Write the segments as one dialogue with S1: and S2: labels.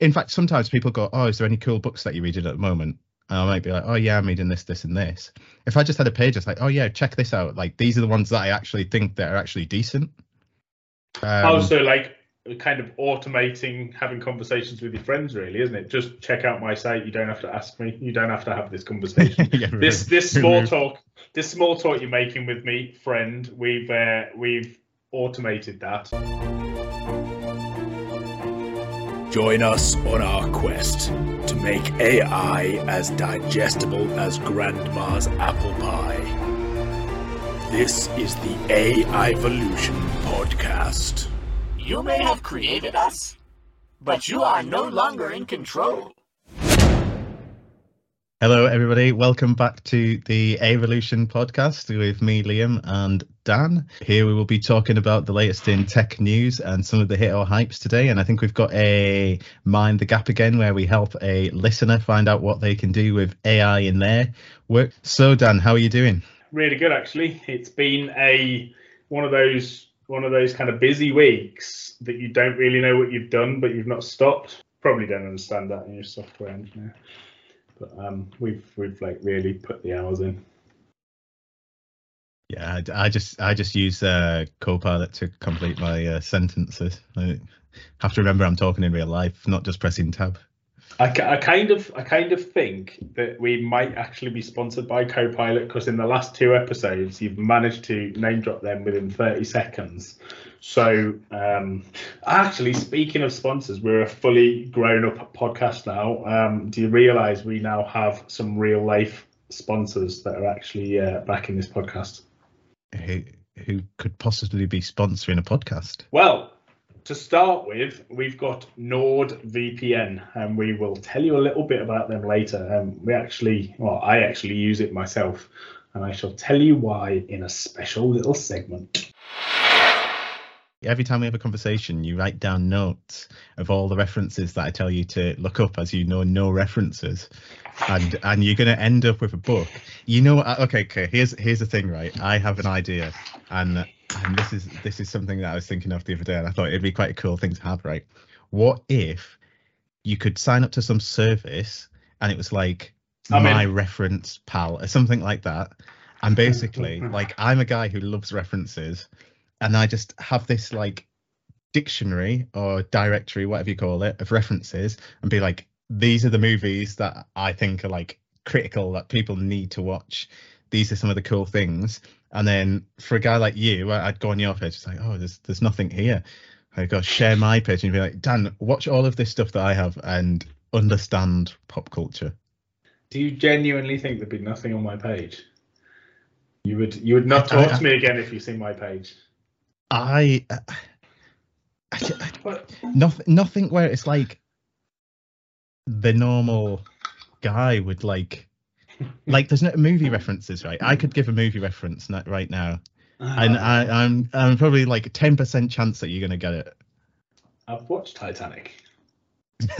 S1: in fact, sometimes people go, "Oh, is there any cool books that you're reading at the moment?" And I might be like, "Oh yeah, I'm reading this, this, and this." If I just had a page, it's like, "Oh yeah, check this out." Like these are the ones that I actually think that are actually decent. Um,
S2: oh, so like kind of automating having conversations with your friends, really, isn't it? Just check out my site. You don't have to ask me. You don't have to have this conversation.
S1: yeah,
S2: this this small talk, this small talk you're making with me, friend. We've uh, we've automated that.
S3: Join us on our quest to make AI as digestible as Grandma's apple pie. This is the AI Evolution Podcast.
S4: You may have created us, but you are no longer in control.
S1: Hello, everybody. Welcome back to the Evolution podcast with me, Liam, and Dan. Here we will be talking about the latest in tech news and some of the hit or hypes today. And I think we've got a Mind the Gap again, where we help a listener find out what they can do with AI in their work. So, Dan, how are you doing?
S2: Really good, actually. It's been a one of those one of those kind of busy weeks that you don't really know what you've done, but you've not stopped. Probably don't understand that in your software engineer but um, we've we've like really put the hours in.
S1: Yeah, I, I just I just use uh, Copilot to complete my uh, sentences. I have to remember I'm talking in real life, not just pressing tab.
S2: I, I kind of I kind of think that we might actually be sponsored by Copilot because in the last two episodes you've managed to name drop them within 30 seconds. So um, actually, speaking of sponsors, we're a fully grown up podcast now. Um, do you realise we now have some real life sponsors that are actually uh, backing this podcast?
S1: Who who could possibly be sponsoring a podcast?
S2: Well, to start with, we've got NordVPN, and we will tell you a little bit about them later. Um, we actually, well, I actually use it myself, and I shall tell you why in a special little segment.
S1: Every time we have a conversation, you write down notes of all the references that I tell you to look up, as you know no references, and and you're going to end up with a book. You know, okay, okay. Here's here's the thing, right? I have an idea, and and this is this is something that I was thinking of the other day, and I thought it'd be quite a cool thing to have, right? What if you could sign up to some service and it was like I'm my in. reference pal or something like that, and basically, like I'm a guy who loves references, and I just have this like dictionary or directory, whatever you call it, of references, and be like, these are the movies that I think are like critical that people need to watch. These are some of the cool things and then for a guy like you, I'd go on your page, it's like, oh, there's there's nothing here. I go share my page and be like, Dan, watch all of this stuff that I have and understand pop culture.
S2: Do you genuinely think there'd be nothing on my page? You would you would not talk I, I, to me again if you see my page.
S1: I, uh, I, I nothing nothing where it's like the normal guy would like like there's no movie references, right? I could give a movie reference right now, ah. and ah. I, I'm I'm probably like a ten percent chance that you're gonna get it.
S2: I've watched Titanic.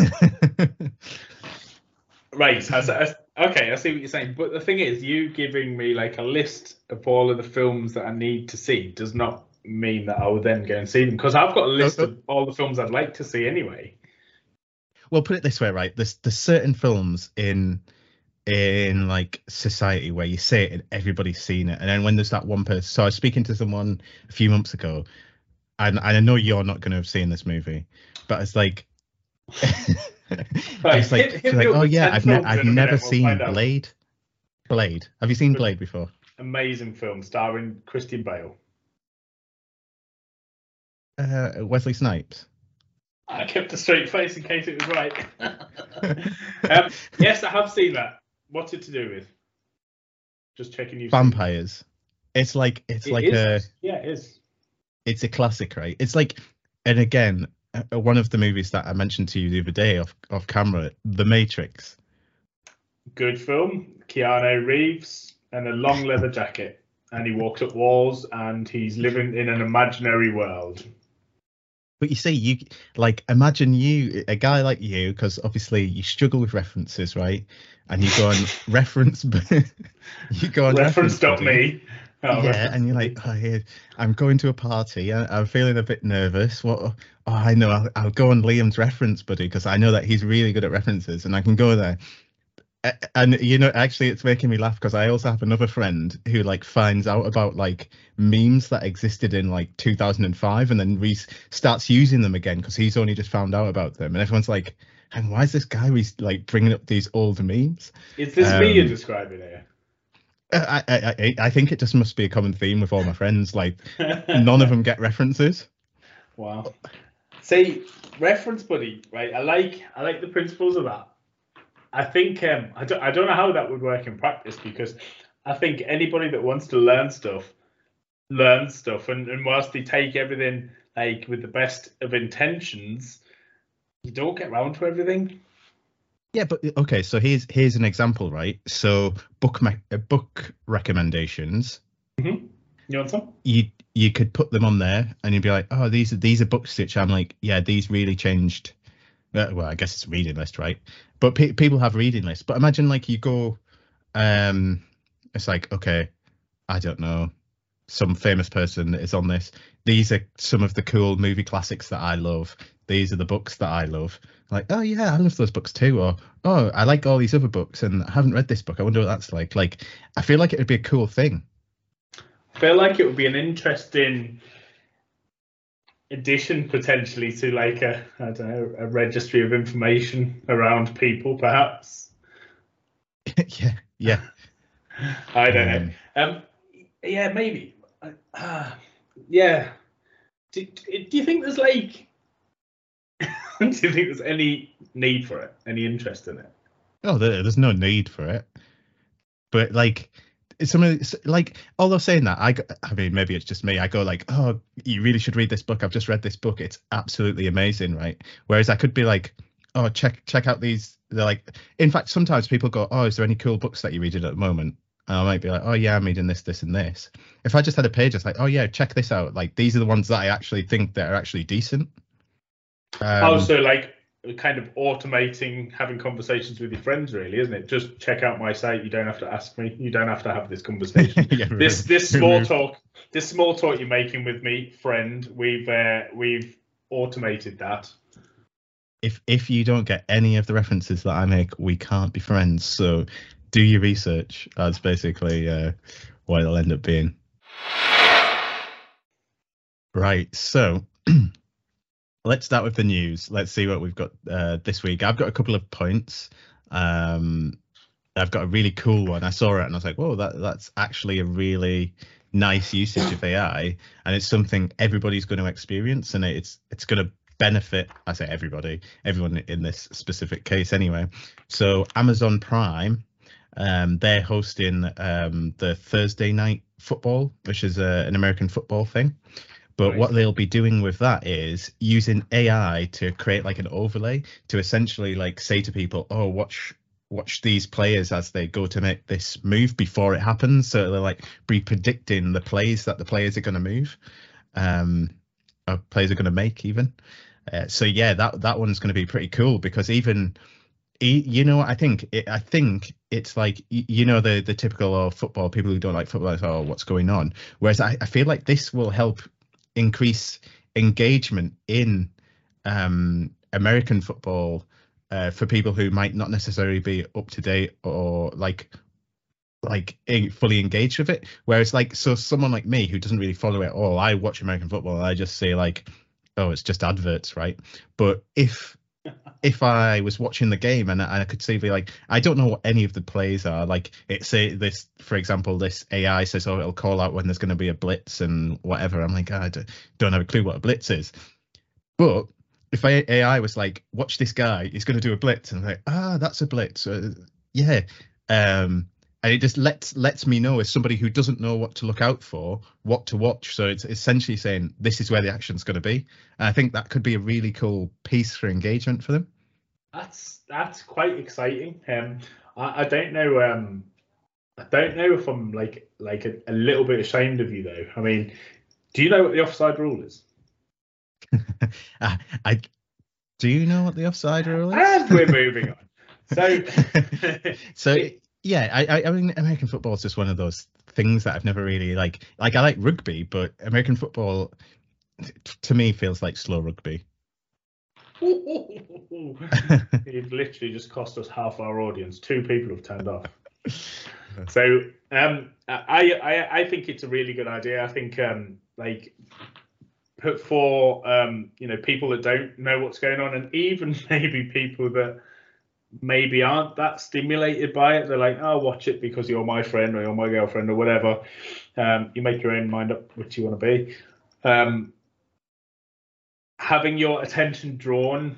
S2: right. As, uh, okay, I see what you're saying. But the thing is, you giving me like a list of all of the films that I need to see does not mean that I will then go and see them because I've got a list uh, uh. of all the films I'd like to see anyway.
S1: Well, put it this way, right? There's there's certain films in in like society where you say it and everybody's seen it. And then when there's that one person so i was speaking to someone a few months ago and, and i know you're not going to have seen this movie but it's like right. it's like, hit, hit like oh yeah i've, ne- I've never seen blade. Blade. Have you seen blade before?
S2: Amazing film starring christian bale.
S1: Uh, wesley snipes.
S2: I kept a straight face in case it was right. um, yes, I have seen that. What's it to do with? Just checking you.
S1: Vampires. It's like it's it like
S2: is.
S1: a
S2: yeah, it is.
S1: It's a classic, right? It's like, and again, uh, one of the movies that I mentioned to you the other day off off camera, The Matrix.
S2: Good film. Keanu Reeves and a long leather jacket, and he walks up walls, and he's living in an imaginary world.
S1: But you see, you like imagine you, a guy like you, because obviously you struggle with references, right? And you go on reference, you go on
S2: reference. Dot me. Oh,
S1: yeah, and you're like, oh, I'm going to a party. I, I'm feeling a bit nervous. What? Oh, I know. I'll, I'll go on Liam's reference buddy because I know that he's really good at references, and I can go there. And you know, actually, it's making me laugh because I also have another friend who like finds out about like memes that existed in like 2005, and then re- starts using them again because he's only just found out about them, and everyone's like, "And why is this guy re- like bringing up these old memes?"
S2: Is this me you're
S1: Um,
S2: describing here?
S1: I, I, I, I think it just must be a common theme with all my friends. Like, none of them get references.
S2: Wow. See, reference buddy, right? I like I like the principles of that. I think um I don't I don't know how that would work in practice because I think anybody that wants to learn stuff learns stuff and, and whilst they take everything like with the best of intentions, you don't get round to everything.
S1: Yeah, but okay. So here's here's an example, right? So book me- uh, book recommendations.
S2: You want some?
S1: You you could put them on there, and you'd be like, oh, these are these are books which I'm like, yeah, these really changed. Uh, well, I guess it's a reading list, right? But pe- people have reading lists. But imagine like you go, um, it's like okay, I don't know, some famous person is on this. These are some of the cool movie classics that I love. These are the books that I love. Like, oh yeah, I love those books too. Or oh, I like all these other books, and I haven't read this book. I wonder what that's like. Like, I feel like it would be a cool thing.
S2: I feel like it would be an interesting addition potentially to like a I don't know a registry of information around people perhaps.
S1: yeah, yeah.
S2: I don't know. Um, yeah, maybe. Uh, yeah. Do, do you think there's like? do you think there's any need for it? Any interest in it?
S1: Oh, there, there's no need for it. But like, some of the- like, although saying that, I, I mean, maybe it's just me. I go like, oh, you really should read this book. I've just read this book. It's absolutely amazing, right? Whereas I could be like, oh, check check out these. They're like, in fact, sometimes people go, oh, is there any cool books that you're reading at the moment? And I might be like, oh yeah, I'm reading this, this, and this. If I just had a page, it's like, oh yeah, check this out. Like these are the ones that I actually think that are actually decent. Um,
S2: oh, so like kind of automating having conversations with your friends, really, isn't it? Just check out my site. You don't have to ask me. You don't have to have this conversation.
S1: yeah,
S2: this this small talk this small talk you're making with me friend we've uh, we've automated that
S1: if if you don't get any of the references that I make, we can't be friends. So do your research. That's basically uh, what it'll end up being. Right. So let's start with the news. Let's see what we've got uh, this week. I've got a couple of points. Um, I've got a really cool one. I saw it and I was like, "Whoa, that that's actually a really nice usage of AI, and it's something everybody's going to experience, and it's it's going to benefit. I say everybody, everyone in this specific case, anyway. So Amazon Prime, um, they're hosting um, the Thursday night football, which is a, an American football thing. But
S2: Right.
S1: what they'll be doing with that is using AI to create like an overlay to essentially like say to people, oh, watch watch these players as they go to make this move before it happens. So they're like be predicting the plays that the players are going to move, um, or players are going to make even. Uh, so yeah, that that one's going to be pretty cool because even you know I think it, I think it's like you know the the typical of football people who don't like football like oh what's going on whereas I, I feel like this will help increase engagement in um American football uh, for people who might not necessarily be up to date or like like fully engaged with it. Whereas like so someone like me who doesn't really follow it at all i watch american football and i just say like oh it's just adverts right? But if if i was watching the game and, I- could see like i don't know what any of the plays are like it say this for example this ai says oh it'll call out when there's going to be a blitz and whatever i'm like "Ah, i don't have a clue what a blitz is but if AI was like, watch this guy, he's going to do a blitz, and I'm like, ah, that's a blitz. Uh, yeah. Um, and it just lets lets me know as somebody who doesn't know what to look out for, what to watch. So it's essentially saying this is where the action's going to be. And I think that could be a really cool piece for engagement for them.
S2: That's that's quite exciting. Um, I, I don't know. Um, I don't know if I'm like like a, a little bit ashamed of you though. I mean, do you know what the offside rule is?
S1: I, I do you know what the offside rule is?
S2: And we're moving on. So,
S1: so yeah, I, I mean American football is just one of those things that I've never really like. Like I like rugby, but American football t- to me feels like slow rugby.
S2: You've literally just cost us half our audience. Two people have turned off. So um, I, I I think it's a really good idea. I think um, like put for um, you know people that don't know what's going on, and even maybe people that maybe aren't that stimulated by it. They're like, "Oh, watch it because you're my friend or you're my girlfriend or whatever." Um, you make your own mind up which you want to be. Um, having your attention drawn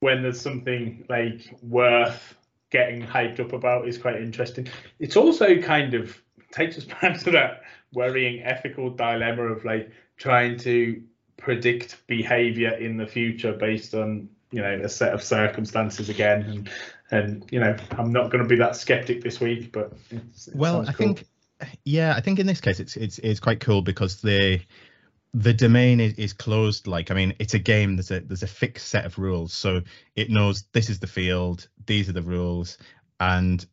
S2: when there's something like worth getting hyped up about is quite interesting. It's also kind of takes us back to that worrying ethical dilemma of like trying to predict behavior in the future based on you know a set of circumstances again. And and you know i'm not going to be that skeptic this week but
S1: well i
S2: cool.
S1: think yeah i think in this case it's it's it's quite cool because the the domain is, is closed. Like i mean it's a game. There's a there's a fixed set of rules. So it knows this is the field these are the rules. And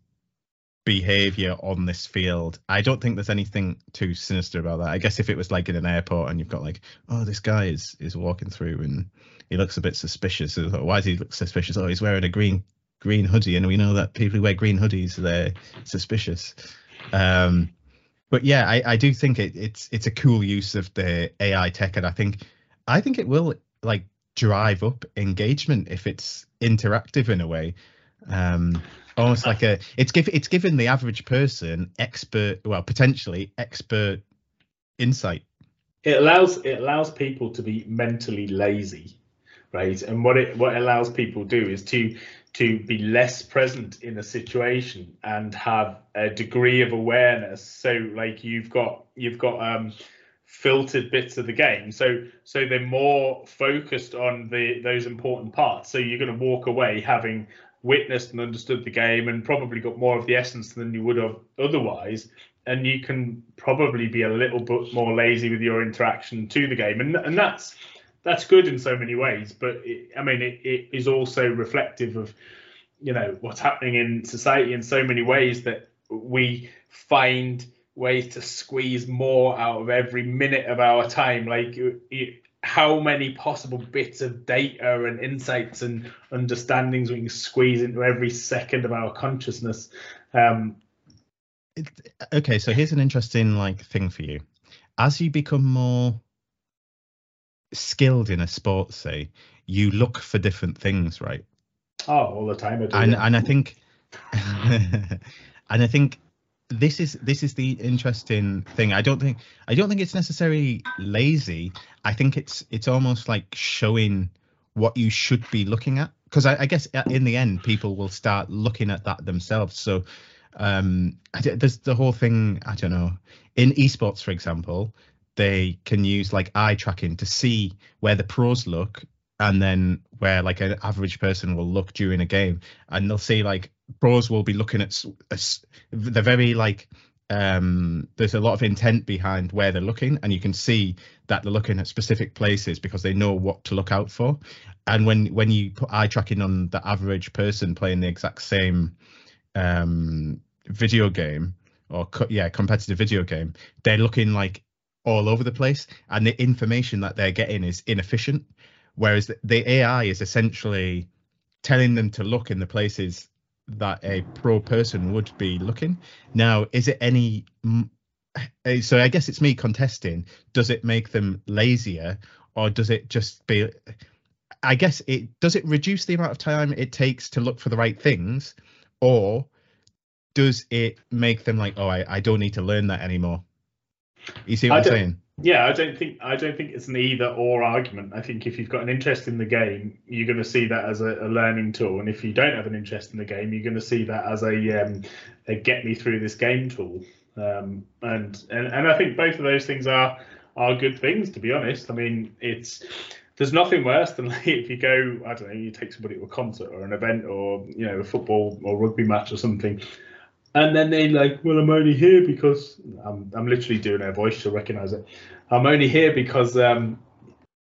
S1: behavior on this field. I don't think there's anything too sinister about that. I guess if it was like in an airport and you've got like oh this guy is is walking through and he looks a bit suspicious why does he look suspicious? Oh he's wearing a green green hoodie and we know that people who wear green hoodies they're suspicious. Um but yeah i i do think it, it's it's a cool use of the ai tech and i think i think it will like drive up engagement if it's interactive in a way um almost like a it's give it's given the average person expert well potentially expert insight.
S2: It allows it allows people to be mentally lazy right? And what it what it allows people to do is to to be less present in a situation and have a degree of awareness. So like you've got you've got um filtered bits of the game. So so they're more focused on the those important parts. So you're going to walk away having witnessed and understood the game and probably got more of the essence than you would have otherwise and you can probably be a little bit more lazy with your interaction to the game. And and that's that's good in so many ways but it, i mean it, it is also reflective of you know what's happening in society in so many ways that we find ways to squeeze more out of every minute of our time. Like it, how many possible bits of data and insights and understandings we can squeeze into every second of our consciousness. Um,
S1: it, okay so here's an interesting like thing for you. As you become more skilled in a sport say you look for different things right?
S2: Oh all the time I do,
S1: and
S2: yeah.
S1: and i think and i think this is this is the interesting thing. I don't think i don't think it's necessarily lazy. I think it's it's almost like showing what you should be looking at. Because I, I guess uh, in the end people will start looking at that themselves. So um I there's the whole thing i don't know. In esports for example they can use like eye tracking to see where the pros look and then where like an average person will look during a game and they'll see like pros will be looking at they're very like um there's a lot of intent behind where they're looking and you can see that they're looking at specific places because they know what to look out for. And when when you put eye tracking on the average person playing the exact same um video game or co- yeah competitive video game they're looking like all over the place and the information that they're getting is inefficient whereas the, the ai is essentially telling them to look in the places that a pro person would be looking. Now is it any eh, so i guess it's me contesting. Does it make them lazier or does it just be i guess it does it reduce the amount of time it takes to look for the right things or does it make them like oh i, I don't need to learn that anymore? You see what
S2: I
S1: i'm saying
S2: yeah i don't think i don't think it's an either or argument. I think if you've got an interest in the game you're going to see that as a, a learning tool. And if you don't have an interest in the game you're going to see that as a, um, a get me through this game tool. Um, and, and and i think both of those things are are good things to be honest. I mean it's there's nothing worse than like if you go i don't know you take somebody to a concert or an event or you know a football or rugby match or something and then they like, well, I'm only here because I'm, I'm literally doing their voice, you'll recognize it. I'm only here because um,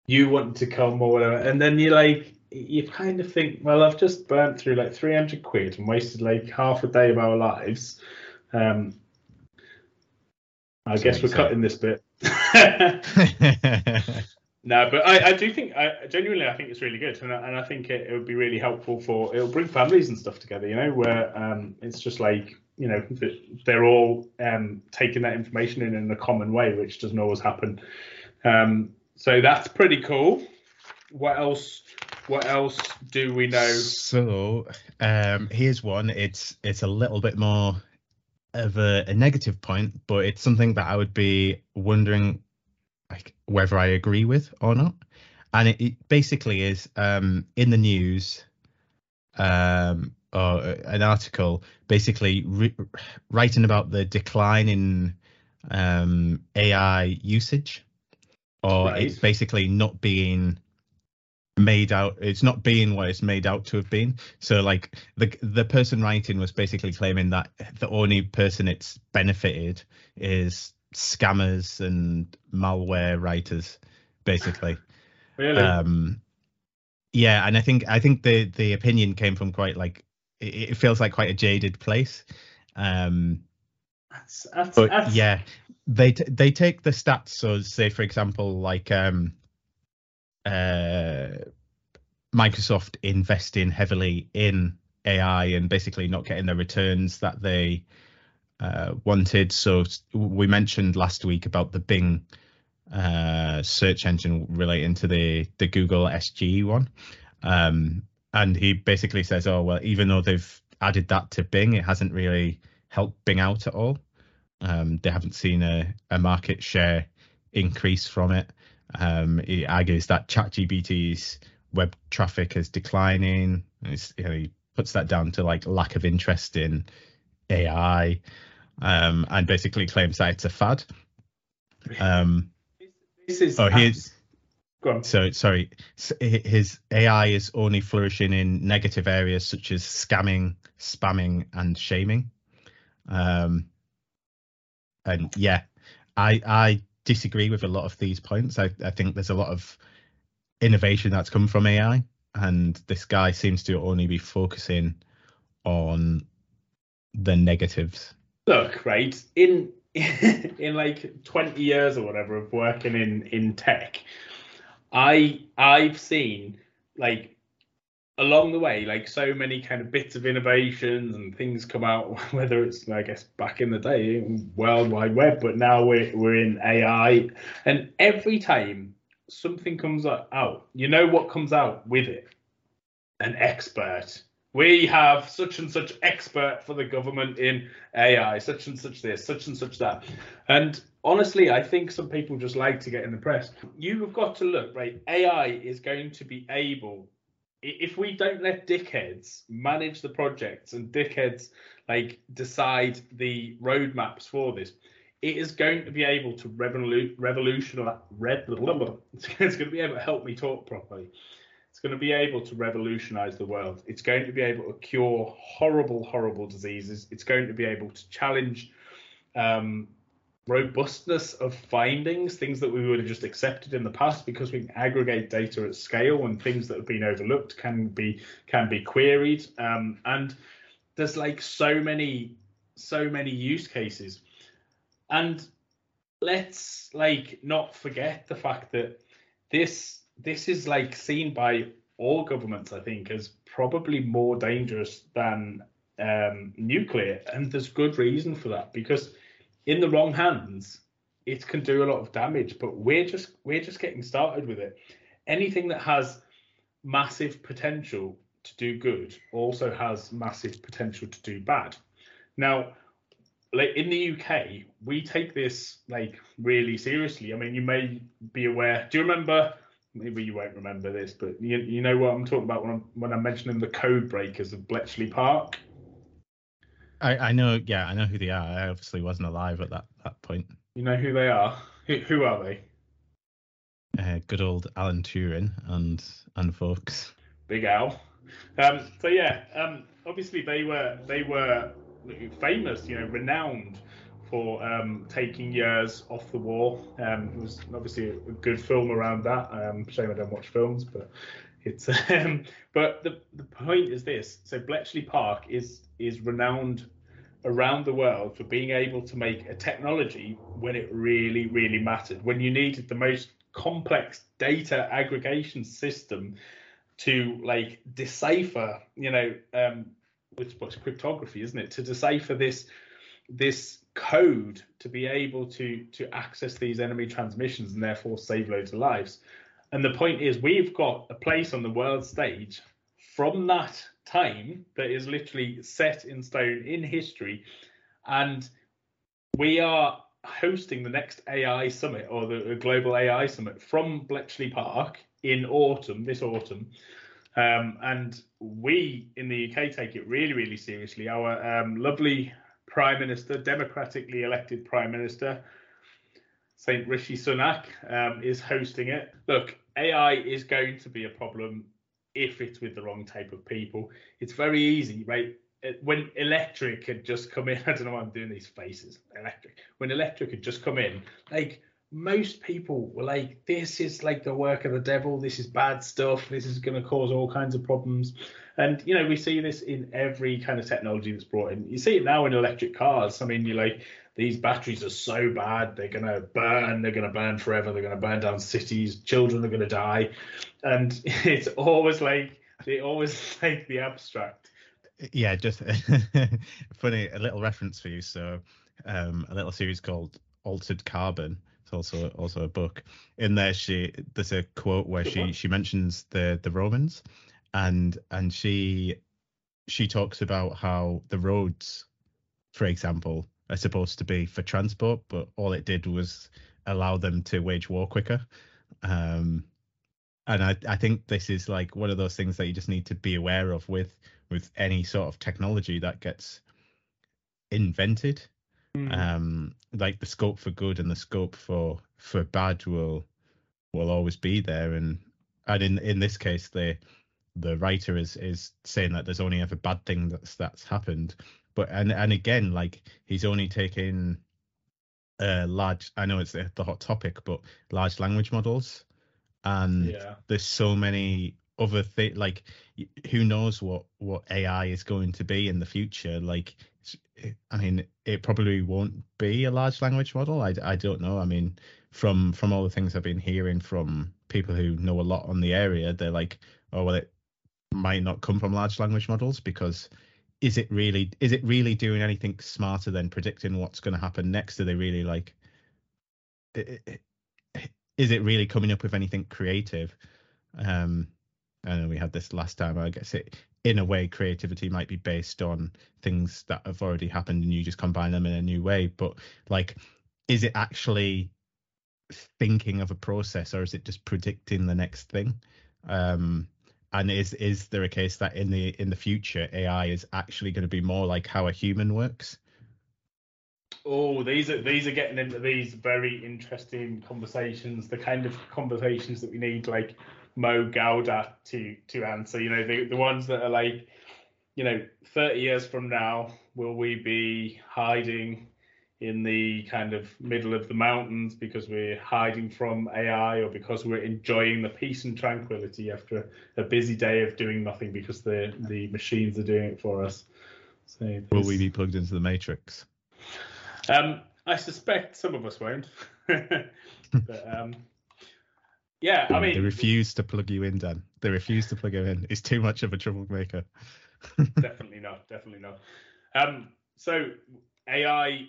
S2: you want to come or whatever. And then you like, you kind of think, well, I've just burnt through like 300 quid and wasted like half a day of our lives. Um, I guess we're cutting this bit. No, but I, I do think, I, genuinely, I think it's really good, and I, and I think it, it would be really helpful for it'll bring families and stuff together. You know, where um, it's just like you know they're all um, taking that information in in a common way, which doesn't always happen. Um, so that's pretty cool. What else? What else do we know?
S1: So um, here's one. It's it's a little bit more of a, a negative point, but it's something that I would be wondering like whether I agree with or not. And it, it basically is um, in the news um, or an article basically re- writing about the decline in um, AI usage, or
S2: Right.
S1: it's basically not being made out it's not being what it's made out to have been so like the the person writing was basically claiming that the only person it's benefited is scammers and malware writers basically
S2: Really?
S1: um yeah and i think i think the the opinion came from quite like it, it feels like quite a jaded place. Um
S2: that's, that's,
S1: but
S2: that's,
S1: yeah they t- they take the stats so say for example like um uh microsoft investing heavily in ai and basically not getting the returns that they uh, wanted. So we mentioned last week about the bing uh search engine relating to the the google sge one. Um and he basically says oh well even though they've added that to bing it hasn't really helped bing out at all um, they haven't seen a, a market share increase from it. Um, he argues that ChatGPT's web traffic is declining. You know, he puts that down to like lack of interest in AI, um, and basically claims that it's a fad. Um,
S2: this is
S1: oh, here's
S2: go on.
S1: so sorry. His AI is only flourishing in negative areas such as scamming, spamming, and shaming. Um, and yeah, I I disagree with a lot of these points. I, I think there's a lot of innovation that's come from AI, and this guy seems to only be focusing on the negatives.
S2: look right in in like 20 years or whatever of working in in tech i i've seen like along the way like so many kind of bits of innovations and things come out whether it's i guess back in the day world wide web but now we're, we're in ai and every time something comes out you know what comes out with it? An expert. We have such and such expert for the government in AI, such and such this, such and such that. And honestly, I think some people just like to get in the press. You've got to look, right? AI is going to be able, if we don't let dickheads manage the projects and dickheads like decide the roadmaps for this, it is going to be able to revolu- revolutionize. Rev- it's going to be able to help me talk properly. It's going to be able to revolutionize the world. It's going to be able to cure horrible, horrible diseases. It's going to be able to challenge um, robustness of findings, things that we would have just accepted in the past, because we can aggregate data at scale and things that have been overlooked can be can be queried. Um, and there's like so many, so many use cases. And let's like not forget the fact that this this is like seen by all governments, I think, as probably more dangerous than um, nuclear, and there's good reason for that because in the wrong hands, it can do a lot of damage. But we're just we're just getting started with it. Anything that has massive potential to do good also has massive potential to do bad. Now, like in the UK, we take this like really seriously. I mean, you may be aware. Do you remember? Maybe you won't remember this, but you, you know what I'm talking about when I'm when I'm mentioning the code breakers of Bletchley Park.
S1: I, I know, yeah, I know who they are. I obviously wasn't alive at that that point.
S2: You know who they are? Who, who are they?
S1: Uh, good old Alan Turing and and folks.
S2: Big Al. Um, so yeah, um, obviously they were they were famous, you know, renowned for um, taking years off the war. Um, it was obviously a good film around that. Um, shame I don't watch films, but it's. Um, but the the point is this: so Bletchley Park is is renowned around the world for being able to make a technology when it really, really mattered, when you needed the most complex data aggregation system to like decipher, you know, um, with what's cryptography, isn't it? To decipher this this code to be able to to access these enemy transmissions and therefore save loads of lives. And the point is, we've got a place on the world stage from that time that is literally set in stone in history, and we are hosting the next AI summit or the global AI summit from Bletchley Park in autumn, this autumn. Um, and we in the UK take it really, really seriously. Our um, lovely Prime Minister, democratically elected Prime Minister, Saint Rishi Sunak, um, is hosting it. Look, AI is going to be a problem if it's with the wrong type of people. It's very easy, right? When electric had just come in, I don't know why I'm doing these faces. Electric. When electric had just come in, like most people were like, this is like the work of the devil. This is bad stuff. This is going to cause all kinds of problems. And, you know, we see this in every kind of technology that's brought in. You see it now in electric cars. I mean, you're like, these batteries are so bad. They're going to burn. They're going to burn forever. They're going to burn down cities. Children are going to die. And it's always like, they always like the abstract.
S1: Yeah, just funny, a little reference for you. So, um, a little series called Altered Carbon also also a book. In there, she there's a quote where she she mentions the the Romans, and and she she talks about how the roads, for example, are supposed to be for transport, but all it did was allow them to wage war quicker. Um, and I, I think this is like one of those things that you just need to be aware of with with any sort of technology that gets invented Mm. Um, like the scope for good and the scope for for bad will will always be there, and and in in this case, the the writer is is saying that there's only ever bad thing that's that's happened, but and and again, like he's only taking uh large. I know it's the, the hot topic, but large language models, and yeah. there's so many other thing like who knows what what ai is going to be in the future like i mean it probably won't be a large language model. I, I don't know. I mean from from all the things i've been hearing from people who know a lot on the area they're like oh well it might not come from large language models because is it really is it really doing anything smarter than predicting what's going to happen next? Are they really like is it really coming up with anything creative? Um and we had this last time. I guess it, in a way, creativity might be based on things that have already happened, and you just combine them in a new way. But like, is it actually thinking of a process, or is it just predicting the next thing? Um, and is is there a case that in the in the future AI is actually going to be more like how a human works?
S2: Oh, these are these are getting into these very interesting conversations, the kind of conversations that we need, like Mo Gawdat to to answer. You know, the the ones that are like, you know, 30 years from now, will we be hiding in the kind of middle of the mountains because we're hiding from AI or because we're enjoying the peace and tranquility after a busy day of doing nothing because the the machines are doing it for us.
S1: So will we be plugged into the matrix?
S2: Um, I suspect some of us won't. but um, yeah, I mean,
S1: they refuse to plug you in, Dan. They refuse to plug you in. It's too much of a troublemaker.
S2: definitely not. Definitely not. Um, so AI,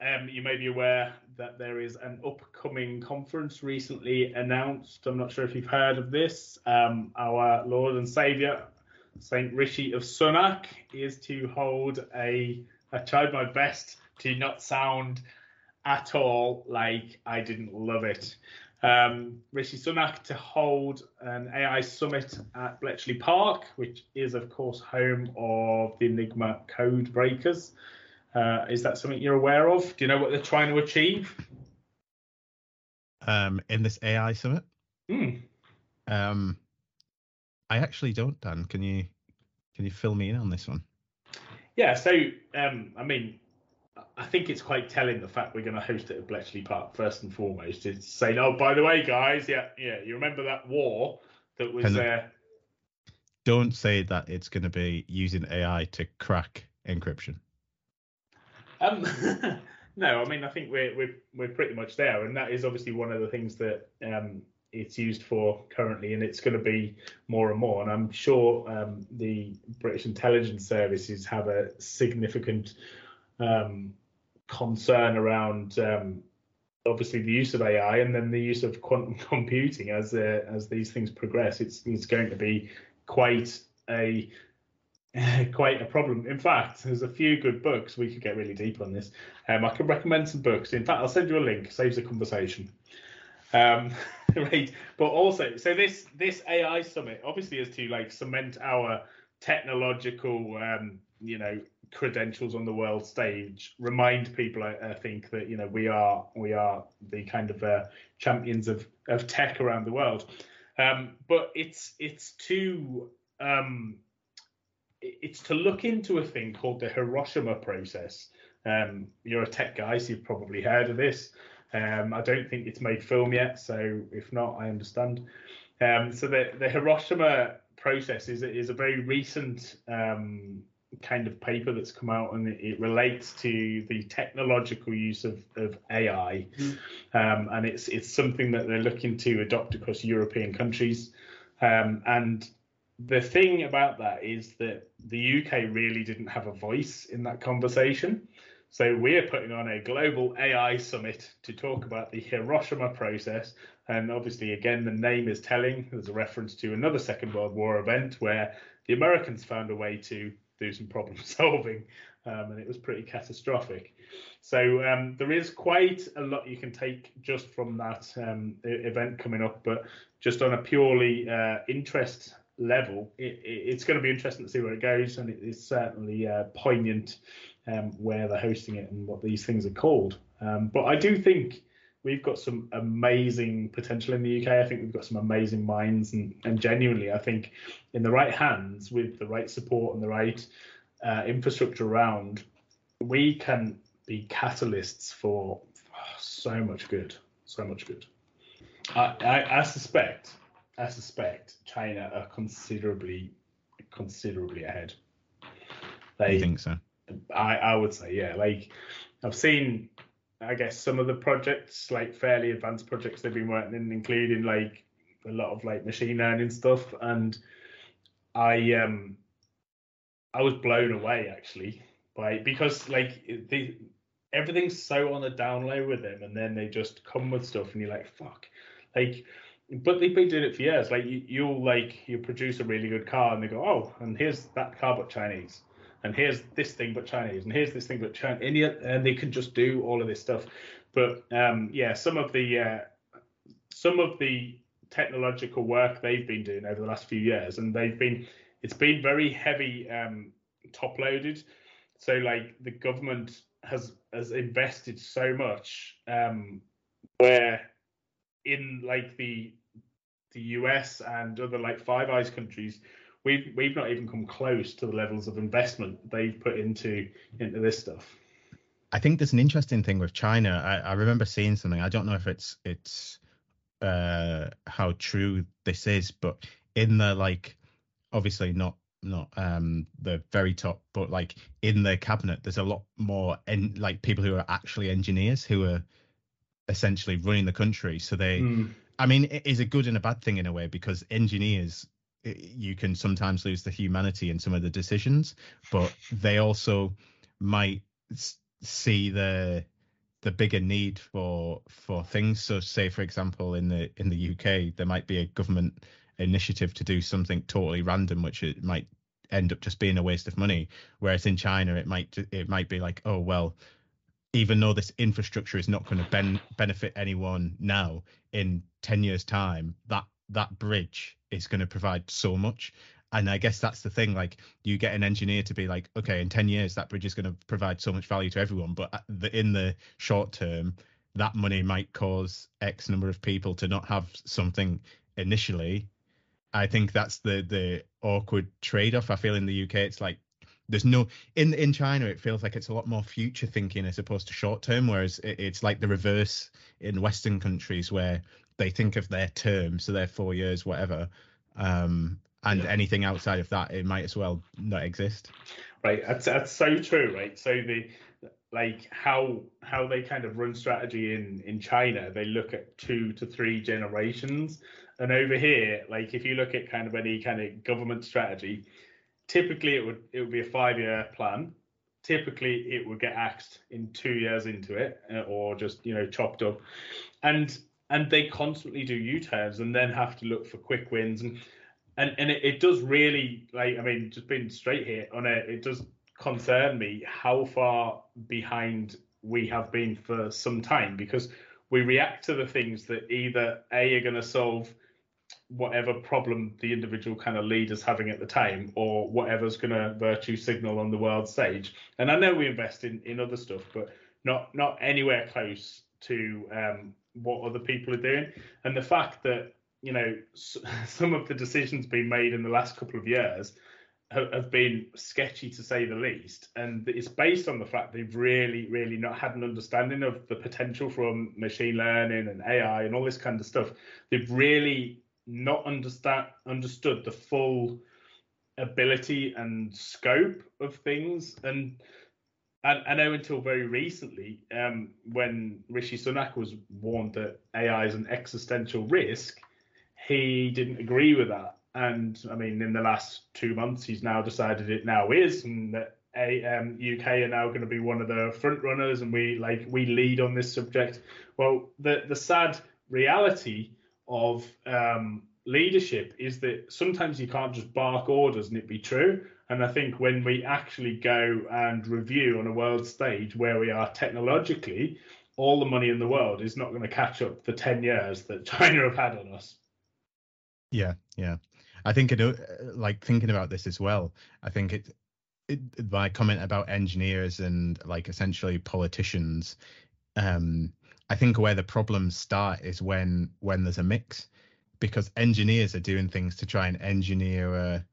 S2: um, you may be aware that there is an upcoming conference recently announced. I'm not sure if you've heard of this. Um, our Lord and Savior, Saint Rishi of Sunak, is to hold a. I tried my best to not sound at all like I didn't love it um, Rishi Sunak to hold an AI summit at Bletchley Park, which is, of course, home of the Enigma code breakers. Uh, is that something you're aware of? Do you know what they're trying to achieve?
S1: Um, in this AI summit?
S2: Hmm.
S1: Um, I actually don't, Dan. Can you can you fill me in on this one?
S2: Yeah. So, um, I mean, I think it's quite telling the fact we're going to host it at Bletchley Park first and foremost. is saying, oh, by the way, guys, yeah, yeah, you remember that war that was there? Uh,
S1: don't say that it's going to be using AI to crack encryption.
S2: Um, no, I mean I think we're we're we're pretty much there, and that is obviously one of the things that um, it's used for currently, and it's going to be more and more. And I'm sure um, the British intelligence services have a significant um, concern around um, obviously the use of AI and then the use of quantum computing as uh, as these things progress. It's it's going to be quite a quite a problem. In fact, there's a few good books. We could get really deep on this. Um, I can recommend some books. In fact, I'll send you a link. Saves the conversation. Um, right, but also, so this this AI summit obviously is to like cement our technological, um, you know, credentials on the world stage. Remind people, I, I think, that you know we are we are the kind of uh, champions of of tech around the world. Um, but it's it's to um, it's to look into a thing called the Hiroshima process. Um, you're a tech guy, so you've probably heard of this. Um, I don't think it's made film yet, so if not, I understand. Um, so the, the Hiroshima process is, is a very recent um, kind of paper that's come out, and it, it relates to the technological use of, of AI, mm. Um, and it's it's something that they're looking to adopt across European countries. Um, and the thing about that is that the UK really didn't have a voice in that conversation. So we're putting on a global AI summit to talk about the Hiroshima process. And obviously, again, the name is telling. There's a reference to another Second World War event where the Americans found a way to do some problem solving, um, and it was pretty catastrophic. So um, there is quite a lot you can take just from that um, event coming up, but just on a purely uh, interest level, it, it's going to be interesting to see where it goes, and it is certainly uh, poignant um, where they're hosting it and what these things are called. Um, but I do think we've got some amazing potential in the UK. I think we've got some amazing minds, and, and genuinely, I think in the right hands, with the right support and the right uh, infrastructure around, we can be catalysts for oh, so much good, so much good. I, I, I suspect I suspect China are considerably, considerably ahead.
S1: They, think so?
S2: I, I would say, yeah. Like I've seen, I guess some of the projects, like fairly advanced projects they've been working in, including like a lot of like machine learning stuff, and I um I was blown away actually by because like everything's so on the down low with them, and then they just come with stuff, and you're like, fuck, like but they've been doing it for years. Like you, you'll like you produce a really good car, and they go, oh, and here's that car but Chinese, and here's this thing but Chinese, and here's this thing but Chinese, and, and they can just do all of this stuff. But um, yeah, some of the uh, some of the technological work they've been doing over the last few years, and they've been it's been very heavy um, top loaded. So like the government has has invested so much um, where in like the the US and other like Five Eyes countries, we've we've not even come close to the levels of investment they've put into into this stuff.
S1: I think there's an interesting thing with China. I, I remember seeing something. I don't know if it's it's uh, how true this is, but in the like, obviously not not um the very top, but like in the cabinet, there's a lot more and like people who are actually engineers who are essentially running the country. So they, mm. I mean, it is a good and a bad thing in a way because engineers, you can sometimes lose the humanity in some of the decisions, but they also might see the the bigger need for for things. So, say for example, in the in the UK, there might be a government initiative to do something totally random, which it might end up just being a waste of money. Whereas in China, it might it might be like, oh well, even though this infrastructure is not going to ben- benefit anyone now in 10 years time that that bridge is going to provide so much. And i guess that's the thing like you get an engineer to be like okay in 10 years that bridge is going to provide so much value to everyone but in the short term that money might cause x number of people to not have something initially. I think that's the the awkward trade-off i feel in the uk it's like there's no in in China it feels like it's a lot more future thinking as opposed to short term whereas it, it's like the reverse in western countries where they think of their term so their 4 years whatever um, and yeah. anything outside of that it might as well not exist
S2: right that's, that's so true right so the like how how they kind of run strategy in in China, they look at two to three generations, and over here, like if you look at kind of any kind of government strategy, typically it would it would be a five year plan. Typically, it would get axed in two years into it, uh, or just you know chopped up, and and they constantly do U turns and then have to look for quick wins. And and and it, it does really like I mean just being straight here on it, it does concern me how far behind we have been for some time because we react to the things that either a are going to solve whatever problem the individual kind of leader's having at the time or whatever's going to virtue signal on the world stage. And i know we invest in in other stuff but not not anywhere close to um, what other people are doing. And the fact that you know some of the decisions being made in the last couple of years have been sketchy to say the least. And it's based on the fact they've really really not had an understanding of the potential from machine learning and ai and all this kind of stuff. They've really not understand understood the full ability and scope of things. And I, I know until very recently um, when rishi sunak was warned that ai is an existential risk he didn't agree with that and i mean in the last two months he's now decided it now is and that a, um, UK are now going to be one of the front runners, and we like we lead on this subject. Well, the the sad reality of um, leadership is that sometimes you can't just bark orders and it be true. And I think when we actually go and review on a world stage where we are technologically, all the money in the world is not going to catch up the 10 years that China have had on us.
S1: Yeah, yeah. I think it, uh, like thinking about this as well. I think it, it my comment about engineers and like essentially politicians. Um, I think where the problems start is when when there's a mix because engineers are doing things to try and engineer a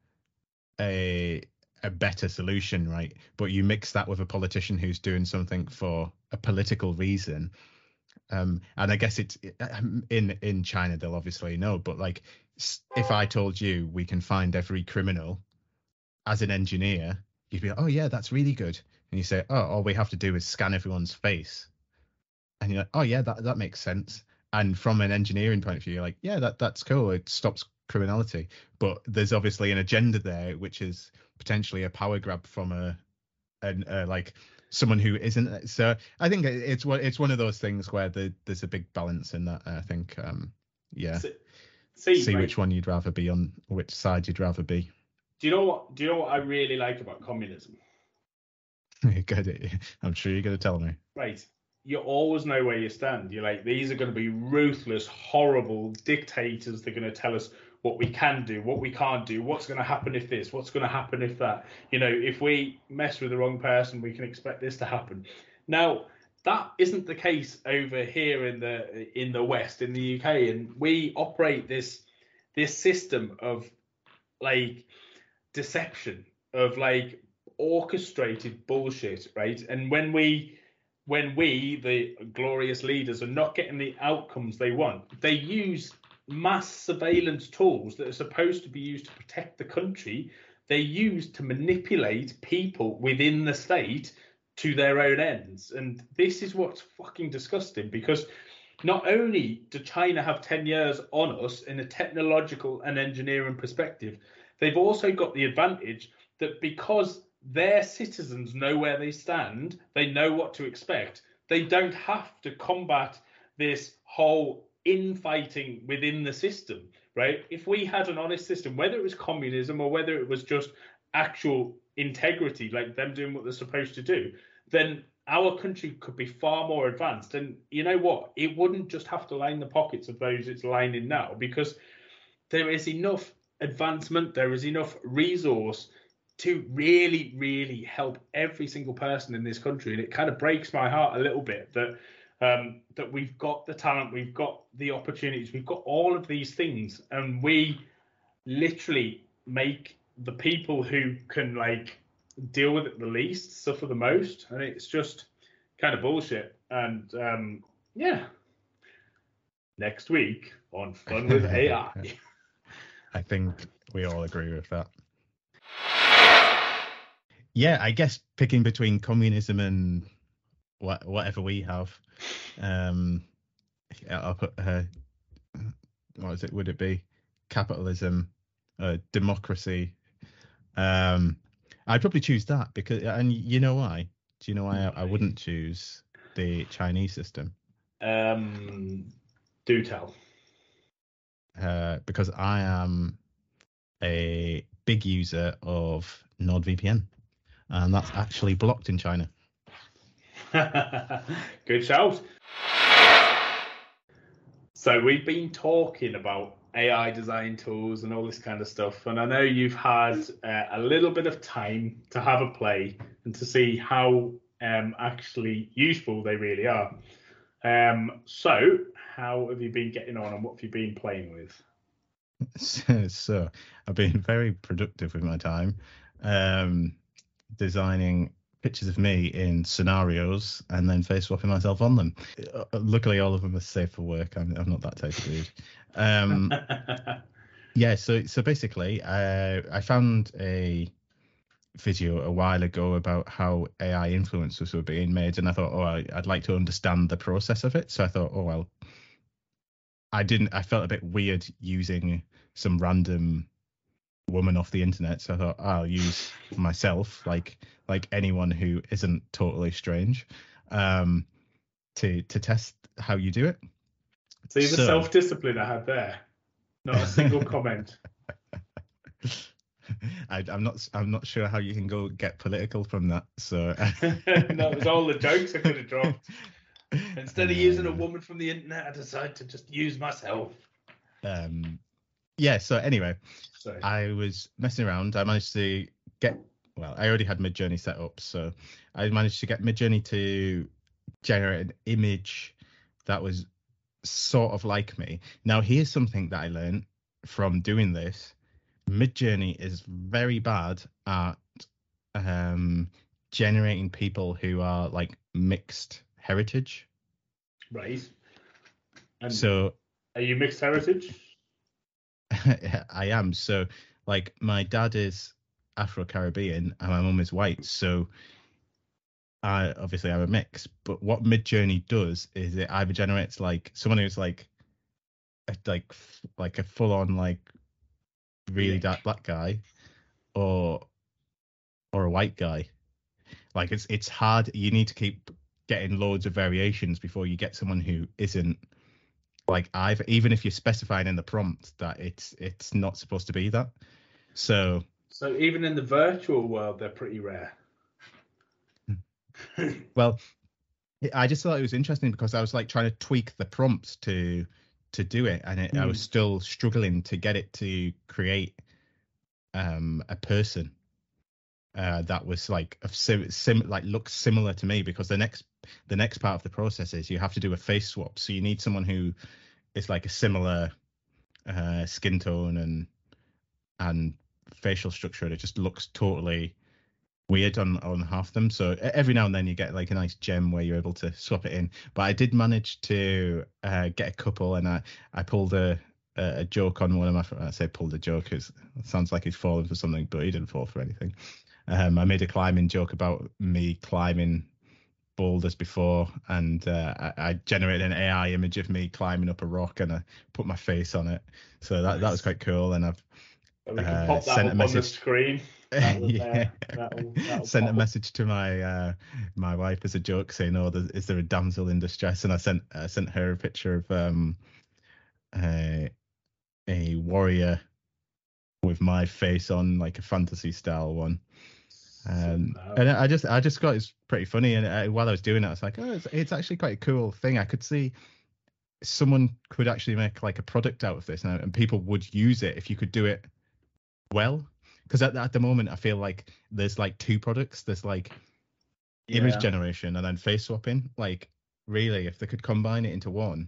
S1: a a better solution, right? But you mix that with a politician who's doing something for a political reason. Um, and I guess it's um, in in China they'll obviously know, but like if I told you we can find every criminal as an engineer, you'd be like, oh yeah, that's really good. And you say, oh, all we have to do is scan everyone's face, and you're like, oh yeah, that that makes sense and from an engineering point of view, you're like, yeah, that that's cool. It stops criminality, but there's obviously an agenda there, which is potentially a power grab from a, an uh, like someone who isn't. So I think it's what it's one of those things where the, there's a big balance in that. I think, um, yeah. See, see, see which one you'd rather be on, which side you'd rather be.
S2: Do you know what? Do you know what I really like about communism?
S1: Good. I'm sure you're going to tell me.
S2: Right you always know where you stand. You're like, these are going to be ruthless, horrible dictators. They're going to tell us what we can do, what we can't do, what's going to happen if this, what's going to happen if that. You know, if we mess with the wrong person, we can expect this to happen. Now, that isn't the case over here in the in the West, in the UK, and we operate this this system of like deception, of like orchestrated bullshit, right? And when we when we, the glorious leaders, are not getting the outcomes they want, they use mass surveillance tools that are supposed to be used to protect the country, they're used to manipulate people within the state to their own ends. And this is what's fucking disgusting because not only do China have 10 years on us in a technological and engineering perspective, they've also got the advantage that because their citizens know where they stand, they know what to expect. They don't have to combat this whole infighting within the system, right? If we had an honest system, whether it was communism or whether it was just actual integrity, like them doing what they're supposed to do, then our country could be far more advanced. And you know what? It wouldn't just have to line the pockets of those it's lining now because there is enough advancement, there is enough resource to really, really help every single person in this country. And it kind of breaks my heart a little bit that um, that we've got the talent, we've got the opportunities, we've got all of these things, and we literally make the people who can like deal with it the least suffer the most, and it's just kind of bullshit. And um, yeah, next week on Fun with AI.
S1: I think we all agree with that yeah, I guess picking between communism and what, whatever we have. Um, I'll put uh, what is it? Would it be capitalism, uh, democracy? Um, I'd probably choose that because, and you know why? Do you know why I, I wouldn't choose the Chinese system?
S2: Um, do tell.
S1: Uh, because I am a big user of NordVPN, and that's actually blocked in China.
S2: Good shout. So we've been talking about AI design tools and all this kind of stuff, and I know you've had uh, a little bit of time to have a play and to see how um, actually useful they really are. Um, so, how have you been getting on, and what have you been playing with?
S1: So, so I've been very productive with my time, um, designing pictures of me in scenarios and then face swapping myself on them. Uh, luckily, all of them are safe for work. I'm, I'm not that type of dude. Um, yeah, so so basically, uh, I found a video a while ago about how AI influencers were being made, and I thought, oh, I, I'd like to understand the process of it. So I thought, oh well, I didn't. I felt a bit weird using some random woman off the internet, so I thought I'll use myself, like like anyone who isn't totally strange, um, to to test how you do it.
S2: See the
S1: So-
S2: self discipline I had there. Not a single comment.
S1: I, I'm not. I'm not sure how you can go get political from that. So
S2: no, it was all the jokes I could have dropped. Instead of using a woman from the internet, I decided to just use myself.
S1: Um, yeah. So anyway,
S2: So
S1: I was messing around. I managed to get. Well, I already had Midjourney set up, so I managed to get Midjourney to generate an image that was sort of like me. Now, here's something that I learned from doing this. Midjourney is very bad at um, generating people who are like mixed heritage.
S2: right. And
S1: So
S2: are you mixed heritage?
S1: I am. So, like, my dad is Afro Caribbean and my mum is white. So, I obviously I'm a mix. But what Midjourney does is it either generates like someone who's like, a, like, f- like a full on like really dark black guy, or or a white guy. Like it's it's hard. You need to keep getting loads of variations before you get someone who isn't like either even if you're specifying in the prompt that it's it's not supposed to be that. So
S2: So even in the virtual world, they're pretty rare.
S1: well i just thought it was interesting because i was like trying to tweak the prompts to to do it and it, i was still struggling to get it to create um a person uh that was like of sim, like looks similar to me because the next the next part of the process is you have to do a face swap. So you need someone who is like a similar uh skin tone and and facial structure and it just looks totally weird on on half of them. So every now and then you get like a nice gem where you're able to swap it in. But i did manage to uh get a couple and i i pulled a a a joke on one of my i say pulled a joke it sounds like he's fallen for something but he didn't fall for anything um i made a climbing joke about me climbing boulders before and uh, I, I generated an ai image of me climbing up a rock and i put my face on it so that, that was quite cool and i've
S2: So we can
S1: Uh,
S2: pop that
S1: sent a
S2: up on the
S1: message.
S2: screen. Uh,
S1: yeah.
S2: that'll- that'll
S1: sent a message to my uh, my wife as a joke saying, "Oh, there's, is there a damsel in distress?" And I sent I sent her a picture of um a a warrior with my face on, like a fantasy style one. Um, and I just I just got it's pretty funny. And I, while I was doing it, I was like, oh, it's, it's actually quite a cool thing. I could see someone could actually make like a product out of this, and, and people would use it if you could do it well. Because at, at the moment, I feel like there's like two products. There's like image
S2: Yeah.
S1: generation and then face swapping. Like, really, if they could combine it into one,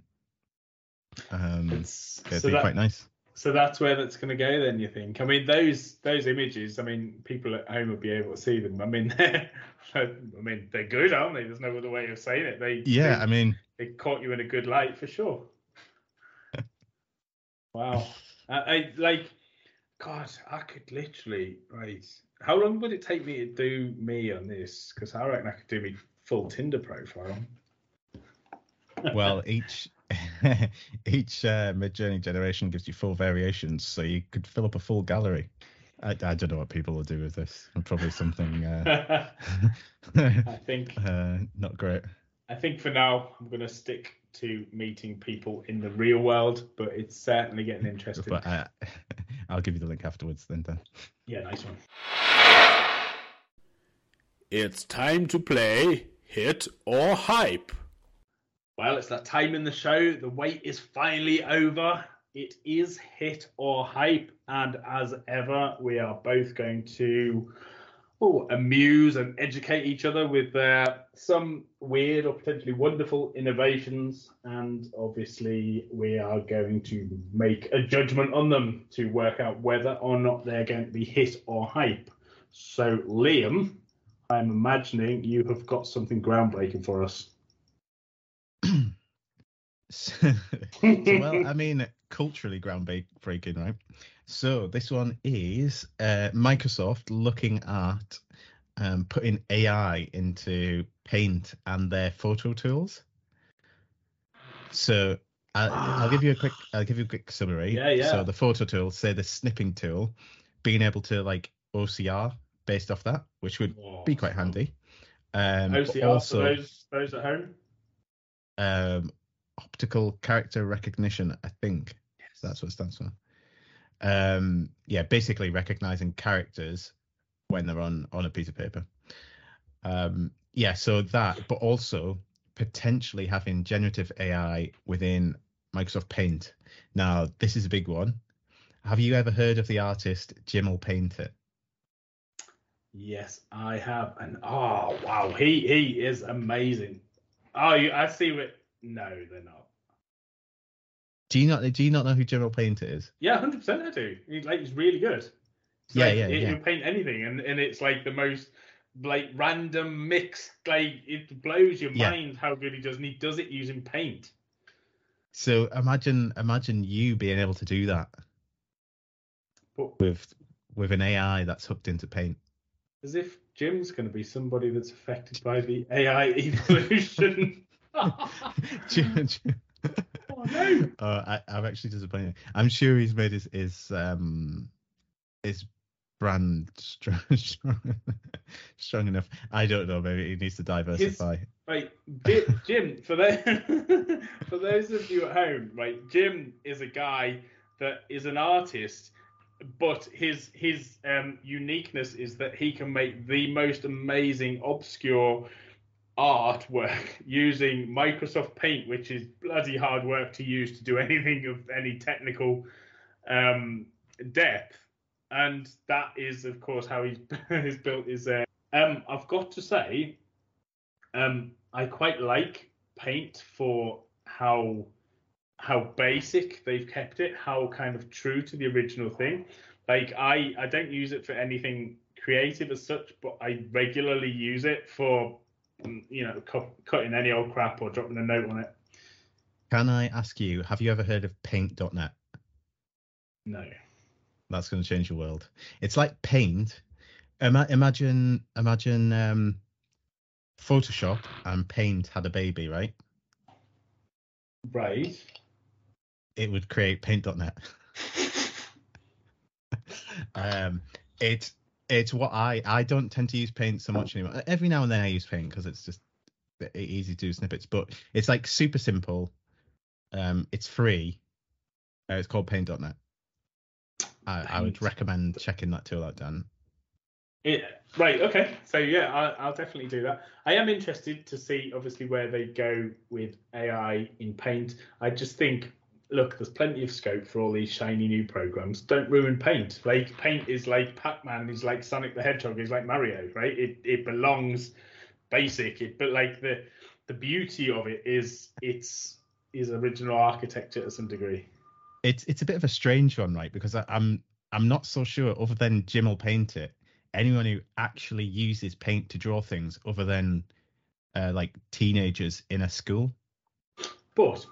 S1: um,
S2: It's-
S1: it'd
S2: so
S1: be
S2: that-
S1: quite nice.
S2: So that's where that's going to go then. You think? I mean, those those images. I mean, people at home will be able to see them. I mean, they're, I mean, they're good, aren't they? There's no other way of saying it. They
S1: Yeah,
S2: they,
S1: I mean,
S2: they caught you in a good light for sure. wow, I, I like, God, I could literally right. How long would it take me to do me on this? Because I reckon I could do me full Tinder profile.
S1: well, each each uh, Midjourney generation gives you four variations, so you could fill up a full gallery. I, I don't know what people will do with this. Probably something uh,
S2: I think
S1: uh, not great.
S2: I think for now I'm going to stick to meeting people in the real world, but it's certainly getting interesting.
S1: But uh, I'll give you the link afterwards then. Dan.
S2: yeah, nice one.
S3: It's time to play Hit or Hype.
S2: Well, it's that time in the show. The wait is finally over. It is hit or hype, and as ever, we are both going to oh, amuse and educate each other with uh, some weird or potentially wonderful innovations, and obviously, we are going to make a judgment on them to work out whether or not they're going to be hit or hype. So, Liam, I'm imagining you have got something groundbreaking for us.
S1: So, well, I mean, culturally groundbreaking, right? So this one is uh, Microsoft looking at um, putting AI into Paint and their photo tools. So I, I'll give you a quick, I'll give you a quick summary.
S2: Yeah, yeah.
S1: So the photo tool, say the snipping tool, being able to like OCR based off that, which would be quite handy. Um,
S2: OCR
S1: also,
S2: for those those at home.
S1: Um, optical character recognition. I think yes. that's what it stands for. Um, yeah, basically recognizing characters when they're on on a piece of paper. Um, yeah, so that, but also potentially having generative AI within Microsoft Paint. Now, this is a big one. Have you ever heard of the artist Jim'll Paint It?
S2: Yes, I have, and oh wow, he he is amazing. Oh, you, I see what. No, they're not.
S1: Do you not do you not know who Jim'll Paint It is?
S2: Yeah, hundred percent. I do. He's like he's really good. It's
S1: Yeah,
S2: like,
S1: yeah,
S2: he,
S1: yeah.
S2: Paint anything, and and it's like the most like random mix. Like it blows your
S1: Yeah.
S2: mind how good he does, and he does it using paint.
S1: So imagine imagine you being able to do that
S2: But
S1: with with an AI that's hooked into Paint.
S2: as if Jim's going to be somebody that's affected by the AI evolution.
S1: Jim- Jim-
S2: oh no!
S1: Uh, I, I'm actually disappointed. I'm sure he's made his his um his brand strong, strong, strong enough. I don't know. Maybe he needs to diversify.
S2: Right, Jim, Jim for those for those of you at home, right, Jim is a guy that is an artist, but his his um, uniqueness is that he can make the most amazing obscure artwork using Microsoft Paint, which is bloody hard work to use to do anything of any technical um, depth. And that is, of course, how he's, he's built his. Uh, um, I've got to say, um, I quite like Paint for how how basic they've kept it, how kind of true to the original thing. Like I I don't use it for anything creative as such, but I regularly use it for mm, you know cu- cutting any old crap or dropping a note on it.
S1: Can I ask you? Have you ever heard of Paint.net?
S2: No.
S1: That's going to change your world. It's like Paint. Ima- imagine imagine um, Photoshop and Paint had a baby, right?
S2: Right.
S1: It would create Paint.net. um, it's it's what I I don't tend to use Paint so much anymore. Every now and then I use Paint because it's just easy to do snippets, but it's like super simple. Um, it's free. Uh, it's called Paint.net. I, I would recommend checking that tool out, Dan.
S2: Yeah. Right. Okay. So yeah, I, I'll definitely do that. I am interested to see, obviously, where they go with AI in Paint. I just think, look, there's plenty of scope for all these shiny new programs. Don't ruin Paint. Like Paint is like Pac-Man, is like Sonic the Hedgehog, is like Mario, right? It it belongs basic. It but like the the beauty of it is it's is original architecture to some degree.
S1: It's it's a bit of a strange one, right? Because I, I'm I'm not so sure. Other than Jim will paint it, anyone who actually uses paint to draw things, other than uh, like teenagers in a school.
S2: But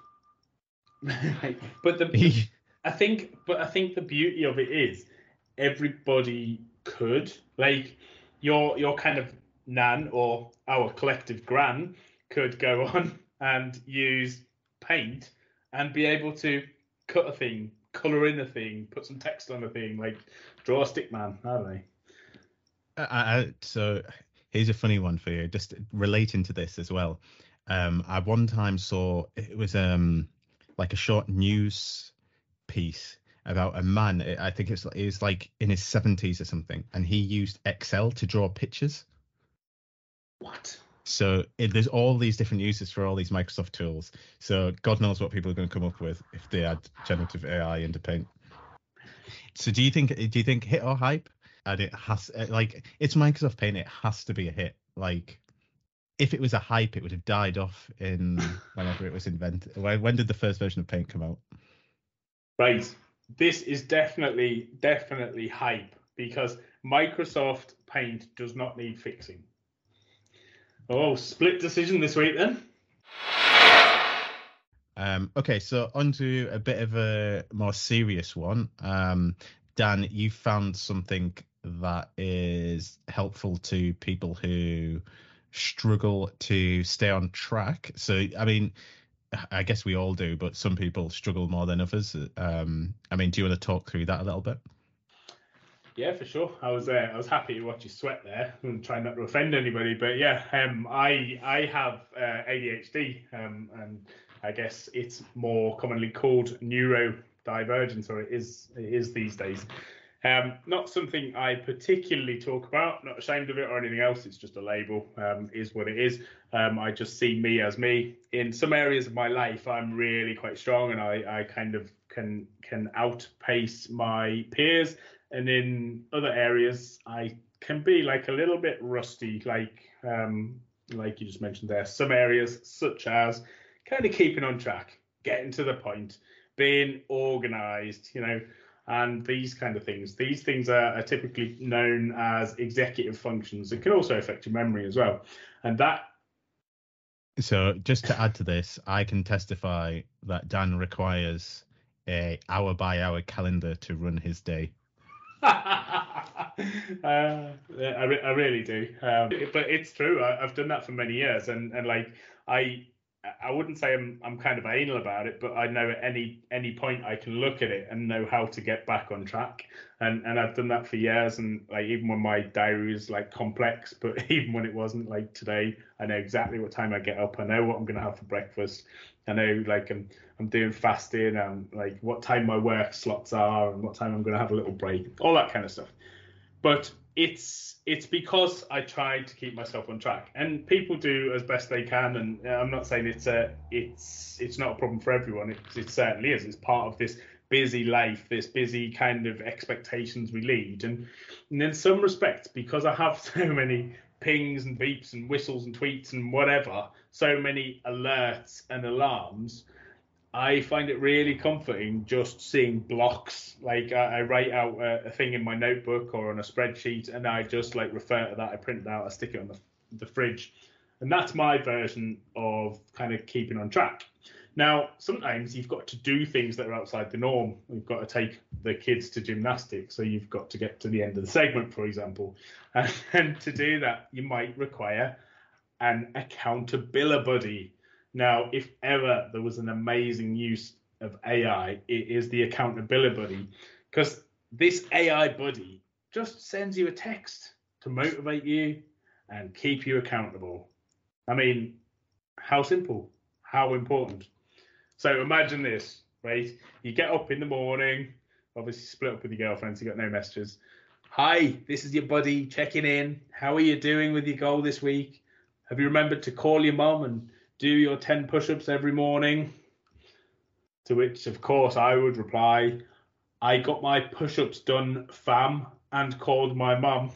S2: but the I think, but I think the beauty of it is everybody could like you're you're kind of Nan or our collective Gran could go on and use Paint and be able to cut a thing, color in a thing, put some text on a thing, like draw a stickman. I don't know.
S1: I, I, so here's a funny one for you, just relating to this as well. Um, I one time saw it was um like a short news piece about a man. I think it's it was like in his 70s or something, and he used Excel to draw pictures.
S2: What?
S1: So it, there's all these different uses for all these Microsoft tools. So God knows what people are going to come up with if they add generative AI into Paint. So do you think do you think hit or hype? And it has like it's Microsoft Paint. It has to be a hit. Like if it was a hype, it would have died off in whenever it was invented. When, when did the first version of Paint come out?
S2: Right. This is definitely definitely hype because Microsoft Paint does not need fixing. Oh, split decision this week then.
S1: Um, okay, so on to a bit of a more serious one. Um, Dan, you found something that is helpful to people who struggle to stay on track. So, I mean, I guess we all do, but some people struggle more than others. Um, I mean, do you want to talk through that a little bit?
S2: Yeah, for sure. I was uh, I was happy to watch you sweat there and try not to offend anybody. But yeah, um, I I have uh, ADHD, um, and I guess it's more commonly called neurodivergence, or it is it is these days. Um, not something I particularly talk about. Not ashamed of it or anything else. It's just a label. Um, is what it is. Um, I just see me as me. In some areas of my life, I'm really quite strong, and I, I kind of can can outpace my peers. And in other areas, I can be like a little bit rusty, like um, like you just mentioned there. Some areas, such as kind of keeping on track, getting to the point, being organised, you know and these kind of things. These things are, are, typically known as executive functions. It can also affect your memory as well, and that.
S1: So, just to add to this, I can testify that Dan requires a hour by hour calendar to run his day.
S2: uh, I, re- I, really do, um, but it's true. I, have done that for many years, and and like I I wouldn't say I'm I'm kind of anal about it, but I know at any any point I can look at it and know how to get back on track. And and I've done that for years. And like even when my diary is like complex, but even when it wasn't, like today, I know exactly what time I get up. I know what I'm gonna have for breakfast. I know like I'm I'm doing fasting and like what time my work slots are and what time I'm gonna have a little break, all that kind of stuff. But it's it's because I try to keep myself on track, and people do as best they can. And uh, I'm not saying it's a it's it's not a problem for everyone. It, it certainly is. It's part of this busy life, this busy kind of expectations we lead, and, and in some respects, because I have so many pings and beeps and whistles and tweets and whatever, so many alerts and alarms I find it really comforting just seeing blocks. Like I, I write out a, a, thing in my notebook or on a spreadsheet, and I just like refer to that. I print it out, I stick it on the, the fridge, and that's my version of kind of keeping on track. Now, sometimes you've got to do things that are outside the norm. You've got to take the kids to gymnastics, so you've got to get to the end of the segment, for example. And, and to do that, you might require an accountability buddy now, if ever there was an amazing use of AI, it is the accountability buddy, because this AI buddy just sends you a text to motivate you and keep you accountable. I mean, how simple, how important. So imagine this, right? You get up in the morning, obviously split up with your girlfriend, so you got no messages. Hi, this is your buddy checking in. How are you doing with your goal this week? Have you remembered to call your mom and do your 10 push ups every morning? To which, of course, I would reply, I got my push ups done, fam, and called my mum.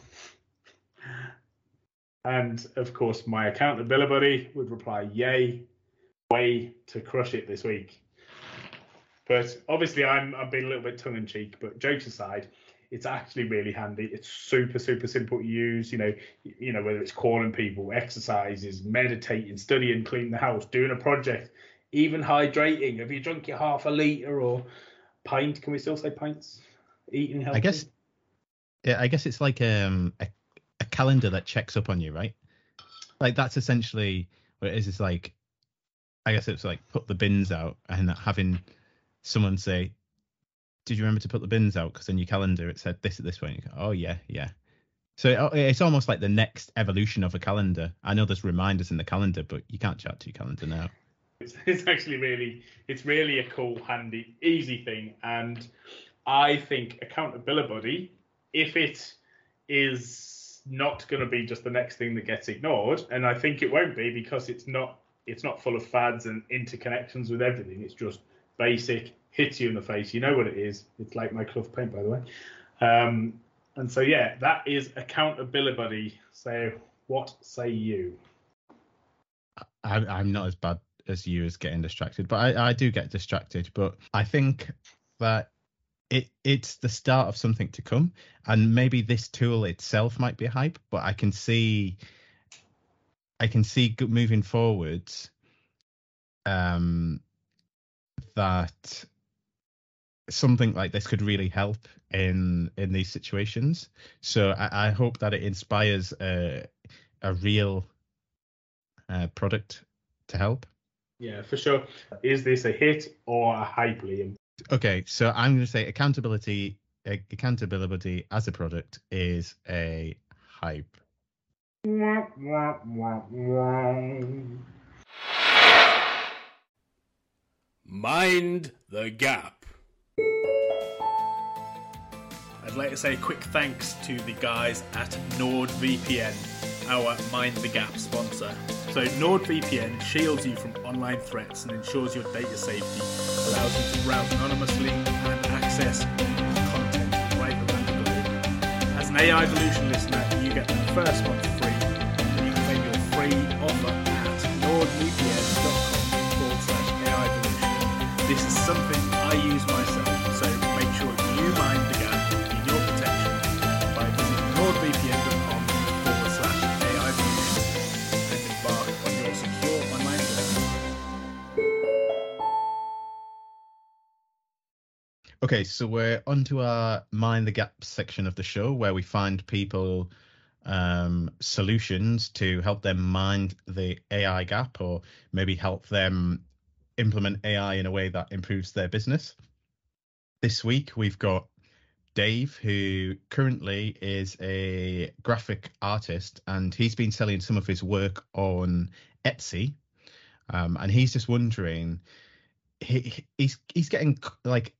S2: and of course, my accountability buddy would reply, Yay, way to crush it this week. But obviously, I'm, I'm being a little bit tongue in cheek, but jokes aside, it's actually really handy. It's super, super simple to use. You know, you know whether it's calling people, exercises, meditating, studying, cleaning the house, doing a project, even hydrating. Have you drunk your half a liter or pint? Can we still say pints? Eating healthy.
S1: I guess. Yeah, I guess it's like um, a, a calendar that checks up on you, right? Like that's essentially what it is. It's like, I guess it's like put the bins out and having someone say, "Did you remember to put the bins out?" Because in your calendar it said this at this point. Oh yeah, yeah. So it, it's almost like the next evolution of a calendar. I know there's reminders in the calendar, but you can't chat to your calendar now.
S2: It's, it's actually really, it's really a cool, handy, easy thing, and I think accountability, if it is not going to be just the next thing that gets ignored, and I think it won't be because it's not, it's not full of fads and interconnections with everything. It's just basic, hits you in the face. You know what it is. It's like my cloth paint, by the way. Um, and so yeah, that is accountability. So what say you?
S1: I, I'm not as bad as you as getting distracted, but I, I do get distracted. But I think that it it's the start of something to come, and maybe this tool itself might be hype, but I can see I can see moving forwards um, that something like this could really help in in these situations. So I, I hope that it inspires a a real uh, product to help.
S2: Yeah, for sure. Is this a hit or a hype, Liam?
S1: Okay, so I'm going to say accountability accountability as a product is a hype.
S3: Mind the gap. I'd like to say a quick thanks to the guys at NordVPN, our Mind the Gap sponsor. So, NordVPN shields you from online threats and ensures your data safety, allows you to browse anonymously and access content right around the globe. As an AiVolution listener, you get the first month free, and you can claim your free offer at nordvpn.com forward slash AI. This is something I use myself,
S1: Okay, so we're onto our mind the gap section of the show where we find people um, solutions to help them mind the AI gap or maybe help them implement AI in a way that improves their business. This week we've got Dave, who currently is a graphic artist, and he's been selling some of his work on Etsy. Um, and he's just wondering, he, he's he's getting like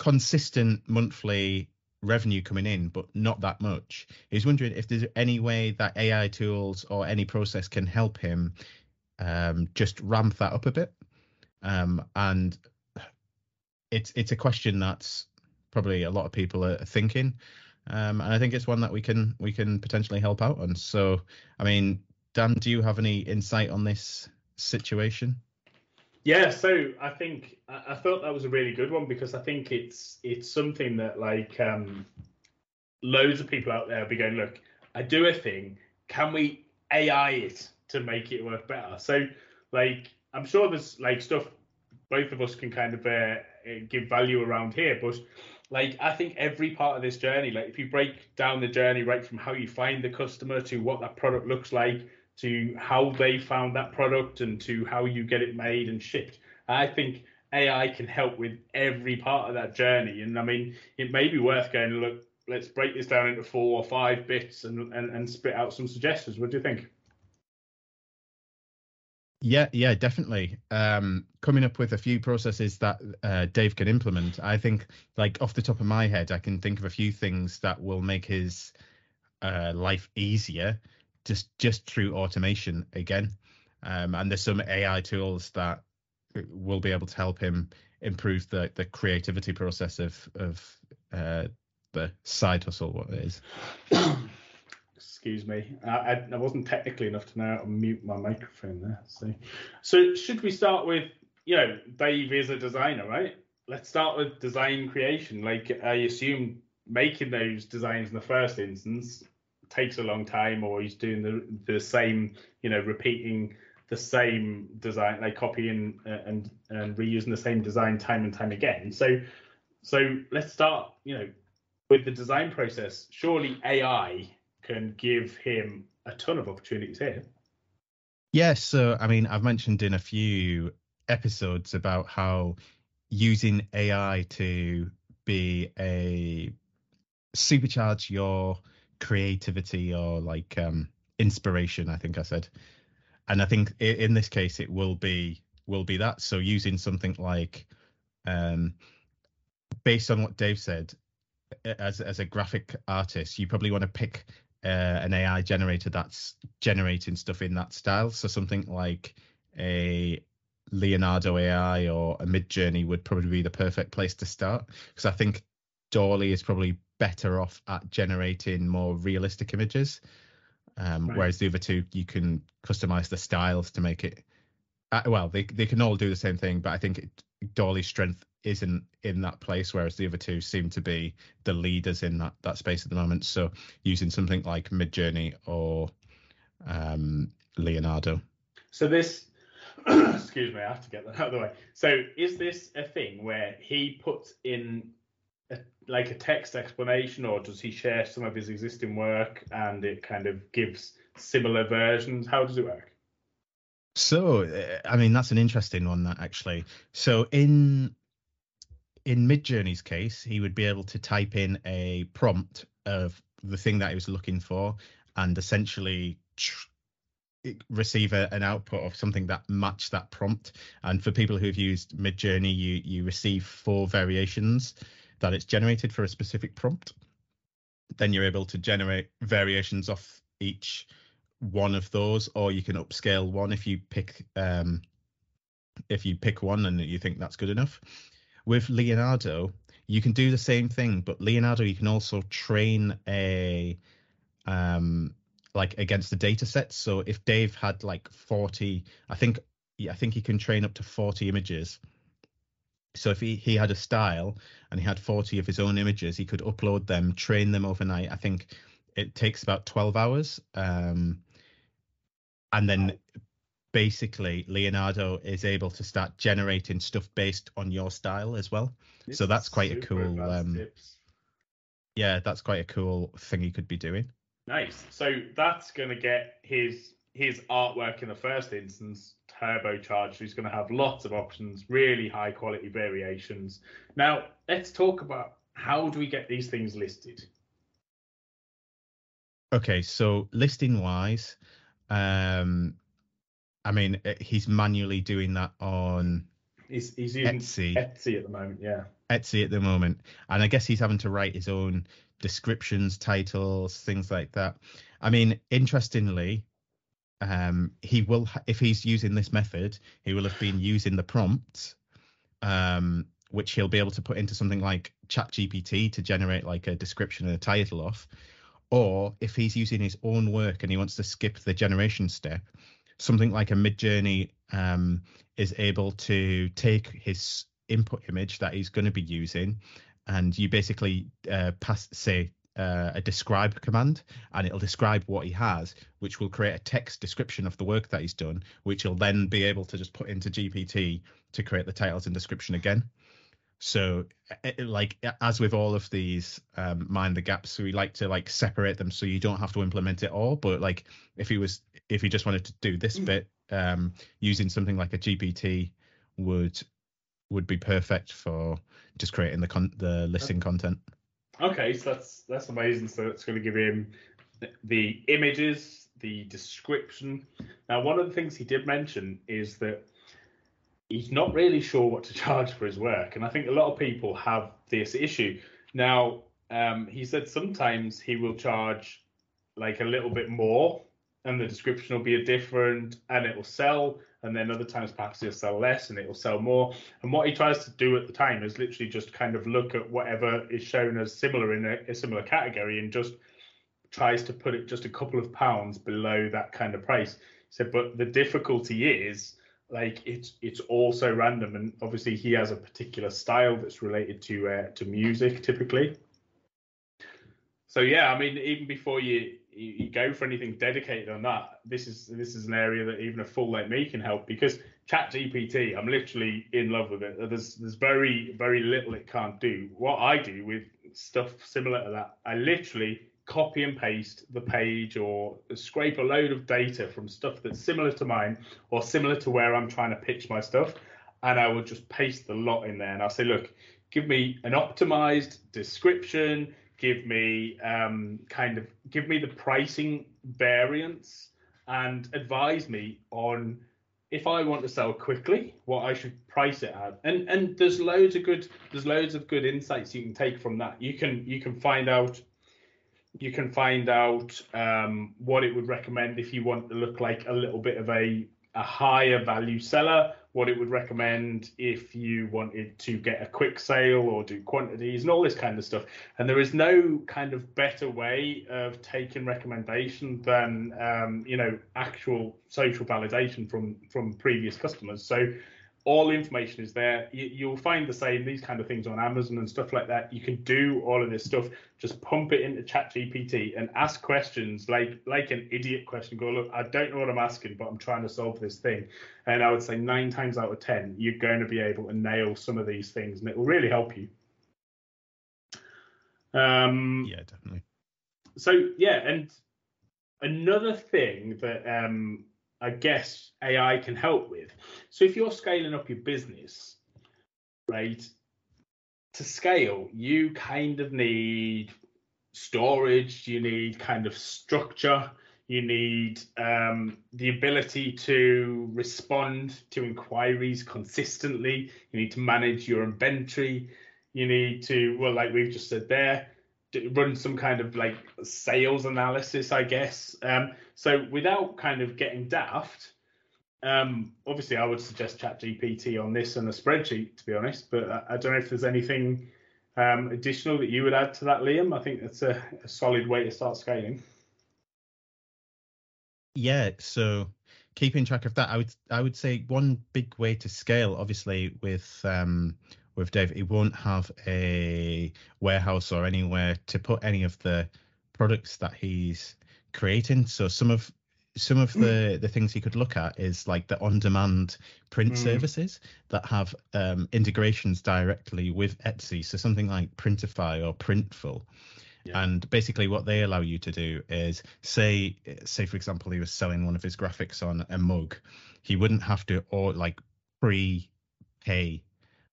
S1: consistent monthly revenue coming in, but not that much. He's wondering if there's any way that AI tools or any process can help him um, just ramp that up a bit. Um, and it's it's a question that's probably a lot of people are thinking, um, and I think it's one that we can we can potentially help out on. So, I mean, Dan, do you have any insight on this situation?
S2: Yeah, so I think I, thought that was a really good one because I think it's it's something that like um, loads of people out there will be going, look, I do a thing, can we AI it to make it work better? So like I'm sure there's like stuff both of us can kind of uh, give value around here, but like I think every part of this journey, like if you break down the journey right from how you find the customer to what that product looks like to how they found that product and to how you get it made and shipped, I think AI can help with every part of that journey. And I mean, it may be worth going look. Let's break this down into four or five bits and, and, and spit out some suggestions. What do you think?
S1: Yeah, yeah, definitely. Um, coming up with a few processes that uh, Dave can implement. I think, like off the top of my head, I can think of a few things that will make his uh, life easier, just just through automation again. Um, and there's some AI tools that will be able to help him improve the the creativity process of of uh, the side hustle. What it is.
S2: Excuse me. I, I, wasn't technically enough to know how to mute my microphone there. So, so should we start with, you know, Dave is a designer, right? Let's start with design creation. Like I assume making those designs in the first instance takes a long time, or he's doing the the same, you know, repeating the same design, like copying uh, and and reusing the same design time and time again. So, so let's start, you know, with the design process. Surely AI can give him a ton of opportunities here.
S1: Yes, so I mean, I've mentioned in a few episodes about how using AI to be a supercharge your creativity or like um, inspiration. I think I said, and I think in this case it will be will be that. So using something like, um, based on what Dave said, as as a graphic artist, you probably want to pick uh, an AI generator that's generating stuff in that style. So something like a Leonardo AI or a Midjourney would probably be the perfect place to start because I think DALL-E is probably better off at generating more realistic images. Um, right. Whereas the other two, you can customize the styles to make it. Uh, well, they they can all do the same thing, but I think it, DALL-E's strength isn't in that place, whereas the other two seem to be the leaders in that that space at the moment. So using something like Midjourney or um, Leonardo.
S2: So this, excuse me, I have to get that out of the way. So is this a thing where he puts in a, like a text explanation, or does he share some of his existing work and it kind of gives similar versions? How does it work?
S1: So, uh, I mean, that's an interesting one. That actually. So in in Midjourney's case, he would be able to type in a prompt of the thing that he was looking for, and essentially receive a, an output of something that matched that prompt. And for people who've used Midjourney, you you receive four variations that it's generated for a specific prompt. Then you're able to generate variations off each one of those, or you can upscale one if you pick um, if you pick one and you think that's good enough. With Leonardo, you can do the same thing, but Leonardo you can also train a um, like against the data sets. So if Dave had like 40, I think yeah, I think he can train up to 40 images so if he, he had a style and he had 40 of his own images, he could upload them, train them overnight. I think it takes about 12 hours. Um, and then basically Leonardo is able to start generating stuff based on your style as well. It's so that's quite a cool um, yeah, that's quite a cool thing he could be doing.
S2: Nice. So that's going to get his his artwork in the first instance turbocharged. He's going to have lots of options, really high quality variations. Now, let's talk about how do we get these things listed?
S1: Okay, so listing wise, um, I mean, uh, he's manually doing that on
S2: he's, he's using Etsy. Etsy at the moment, yeah.
S1: Etsy at the moment. And I guess he's having to write his own descriptions, titles, things like that. I mean, interestingly, um, he will if he's using this method, he will have been using the prompt, um, which he'll be able to put into something like ChatGPT to generate like a description and a title off. Or if he's using his own work and he wants to skip the generation step, something like a Midjourney um, is able to take his input image that he's going to be using, and you basically uh, pass say uh, a describe command and it'll describe what he has, which will create a text description of the work that he's done, which he'll then be able to just put into GPT to create the titles and description again. So, it, like as with all of these um, mind the gaps, we like to like separate them so you don't have to implement it all. But like if he was, if he just wanted to do this bit, um, using something like a GPT would would be perfect for just creating the con- the listing content.
S2: Okay, so that's that's amazing. So it's going to give him the images, the description. Now, one of the things he did mention is that he's not really sure what to charge for his work, and I think a lot of people have this issue. Now, um, he said sometimes he will charge like a little bit more and the description will be a different and it will sell and then other times perhaps he'll sell less and it will sell more. And what he tries to do at the time is literally just kind of look at whatever is shown as similar in a, a similar category and just tries to put it just a couple of pounds below that kind of price. So but the difficulty is like it's it's also random and obviously he has a particular style that's related to uh, to music typically. So yeah i mean even before you you, go for anything dedicated on that, this is this is an area that even a fool like me can help because ChatGPT, I'm literally in love with it. There's there's very very little it can't do. What I do with stuff similar to that, I literally copy and paste the page or scrape a load of data from stuff that's similar to mine or similar to where I'm trying to pitch my stuff. And I will just paste the lot in there and I'll say, look, give me an optimized description, give me um, kind of give me the pricing variance and advise me on if I want to sell quickly, what I should price it at. And and there's loads of good there's loads of good insights you can take from that. You can you can find out you can find out um, what it would recommend if you want to look like a little bit of a a higher value seller, what it would recommend if you wanted to get a quick sale or do quantities and all this kind of stuff. And there is no kind of better way of taking recommendation than um, you know actual social validation from from previous customers. So all the information is there. You, will find the same these kind of things on Amazon and stuff like that. You can do all of this stuff. Just pump it into ChatGPT and ask questions like like an idiot question. Go look, I don't know what I'm asking, but I'm trying to solve this thing. And I would say nine times out of ten, you're going to be able to nail some of these things, and it will really help you. Um,
S1: yeah, definitely.
S2: So yeah, and another thing that um, I guess AI can help with. So if you're scaling up your business, right, to scale, you kind of need storage, you need kind of structure, you need um, the ability to respond to inquiries consistently, you need to manage your inventory, you need to, well, like we've just said there, run some kind of like sales analysis, I guess. Um, so without kind of getting daft, um, obviously I would suggest ChatGPT on this and a spreadsheet, to be honest. But I, I don't know if there's anything um, additional that you would add to that, Liam. I think that's a, a solid way to start scaling.
S1: Yeah, so keeping track of that, I would I would say one big way to scale, obviously with um, with Dave, he won't have a warehouse or anywhere to put any of the products that he's creating. So some of some of the the things he could look at is like the on-demand print mm. services that have um, integrations directly with Etsy. So something like Printify or Printful. Yeah. And basically, what they allow you to do is say, say for example, he was selling one of his graphics on a mug. He wouldn't have to or like pre-pay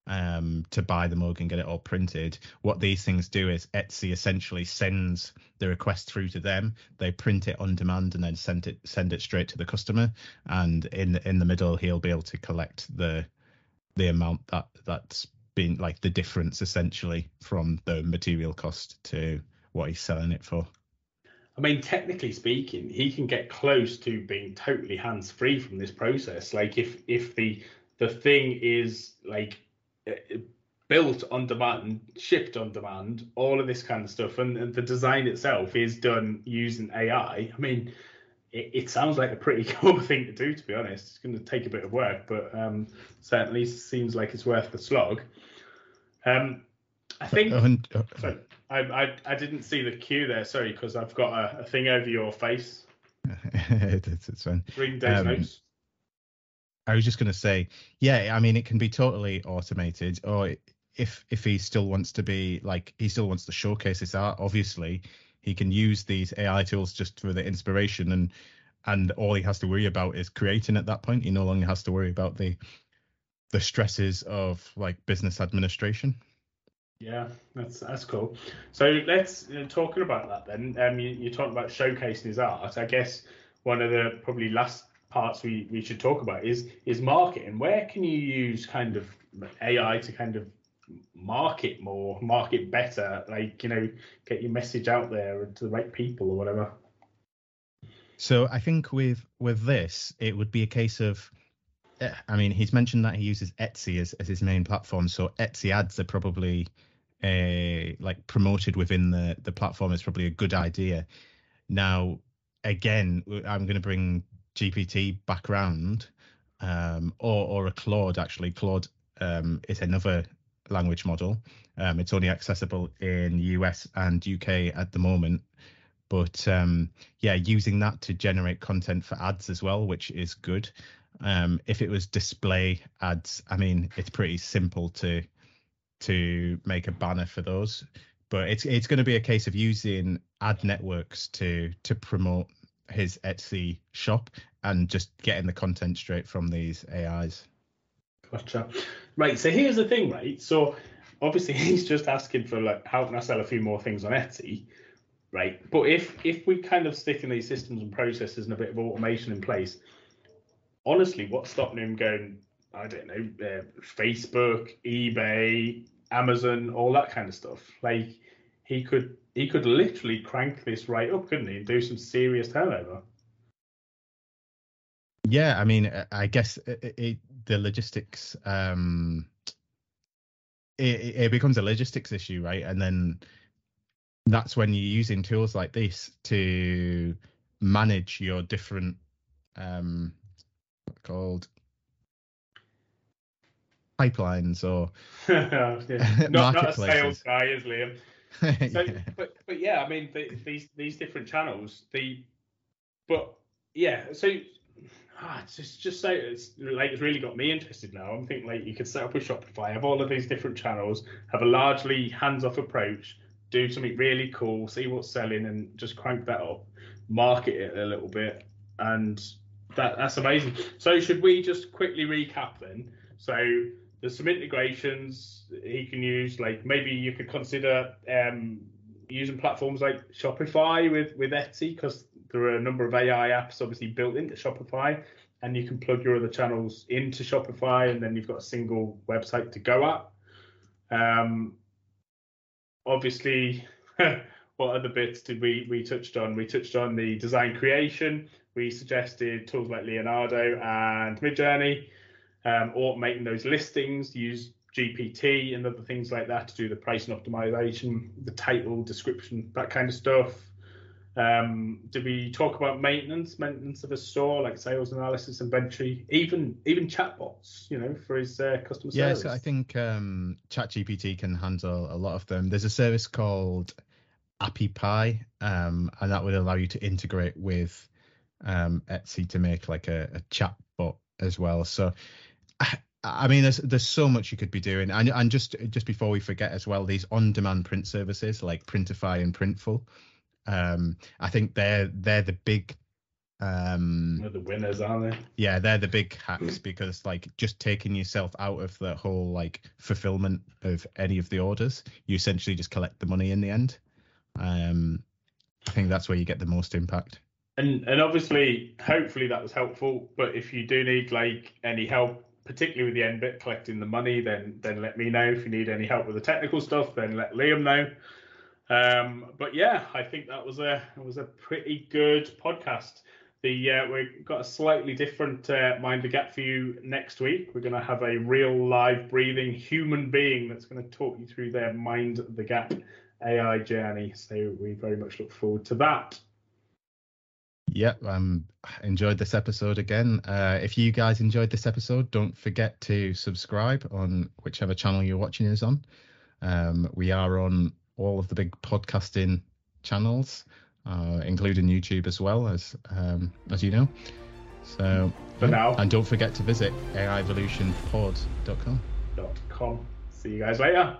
S1: um, to buy the mug and get it all printed. What these things do is Etsy essentially sends the request through to them. They print it on demand and then send it send it straight to the customer. And in in the middle, he'll be able to collect the the amount that that's been like the difference essentially from the material cost to what he's selling it for.
S2: I mean, technically speaking, he can get close to being totally hands free from this process. Like if if the the thing is like built on demand, shipped on demand, all of this kind of stuff, and, and the design itself is done using AI. I mean, it, it, sounds like a pretty cool thing to do, to be honest. It's going to take a bit of work, but um, certainly seems like it's worth the slog. Um, I think. Uh, sorry, I, I, I didn't see the cue there. Sorry, because I've got a, a, thing over your face.
S1: it's, it's fine.
S2: Reading Dave's um, notes.
S1: I was just going to say, yeah, I mean, it can be totally automated, or if if he still wants to be like he still wants to showcase his art, obviously he can use these AI tools just for the inspiration, and and all he has to worry about is creating at that point. He no longer has to worry about the the stresses of like business administration.
S2: Yeah, that's that's cool. So let's know, talking about that then. Um, you, you talked about showcasing his art. I guess one of the probably last parts we, we should talk about is is marketing. Where can you use kind of AI to kind of market more, market better, like you know, get your message out there to the right people or whatever?
S1: So I think with with this, it would be a case of I mean, he's mentioned that he uses Etsy as, as his main platform. So Etsy ads are probably a uh, like promoted within the the platform is probably a good idea. Now, again, I'm going to bring GPT background, um, or or a Claude actually. Claude um, is another language model. Um, it's only accessible in US and UK at the moment. But um, yeah, using that to generate content for ads as well, which is good. Um, if it was display ads, I mean, it's pretty simple to to make a banner for those. But it's it's going to be a case of using ad networks to to promote his Etsy shop and just getting the content straight from these AIs.
S2: Gotcha. Right. So here's the thing, right? So obviously he's just asking for like, how can I sell a few more things on Etsy, right? But if if we kind of stick in these systems and processes and a bit of automation in place, honestly, what's stopping him going? I don't know, uh, Facebook, eBay, Amazon, all that kind of stuff. Like he could he could literally crank this right up, couldn't he, and do some serious turnover.
S1: Yeah, I mean, I guess it, it, the logistics um, it, it becomes a logistics issue, right? And then that's when you're using tools like this to manage your different um, called pipelines or
S2: yeah. not, not a sales guy, is Liam. So, yeah. but but yeah, I mean the, these these different channels, the but yeah, so ah, it's just just so it's like it's really got me interested now. I'm thinking like you could set up a Shopify, have all of these different channels, have a largely hands-off approach, do something really cool, see what's selling, and just crank that up, market it a little bit, and that that's amazing. So should we just quickly recap then? So there's some integrations he can use. Like maybe you could consider um, using platforms like Shopify with with Etsy because there are a number of AI apps obviously built into Shopify, and you can plug your other channels into Shopify, and then you've got a single website to go at. Um, obviously, what other bits did we we touched on? We touched on the design creation. We suggested tools like Leonardo and Midjourney, um, automating those listings. Use GPT and other things like that to do the pricing optimization, the title, description, that kind of stuff. Um, did we talk about maintenance, maintenance of a store, like sales analysis, inventory, even even chatbots, you know, for his uh, customer
S1: yeah,
S2: service?
S1: Yes, I think um, ChatGPT can handle a lot of them. There's a service called AppyPie, um, and that would allow you to integrate with um, Etsy to make like a, a chatbot as well. So. I mean, there's there's so much you could be doing, and and just just before we forget as well, these on-demand print services like Printify and Printful, um, I think they're they're the big
S2: um the winners aren't they?
S1: yeah they're the big hacks because like just taking yourself out of the whole like fulfillment of any of the orders you essentially just collect the money in the end. Um i think that's where you get the most impact.
S2: And and obviously hopefully that was helpful but if you do need like any help particularly with the end bit collecting the money then then let me know if you need any help with the technical stuff then let liam know um, but yeah, I think that was a was a pretty good podcast. The uh, we've got a slightly different uh, mind the gap for you next week. We're going to have a real live breathing human being that's going to talk you through their mind the gap AI journey. So we very much look forward to that.
S1: Yep, um, enjoyed this episode again. Uh, if you guys enjoyed this episode, don't forget to subscribe on whichever channel you're watching us on. Um, we are on all of the big podcasting channels, uh, including YouTube as well as um, as you know. So
S2: for now,
S1: and don't forget to visit AiVolutionpod.com.
S2: Dot com. See you guys later.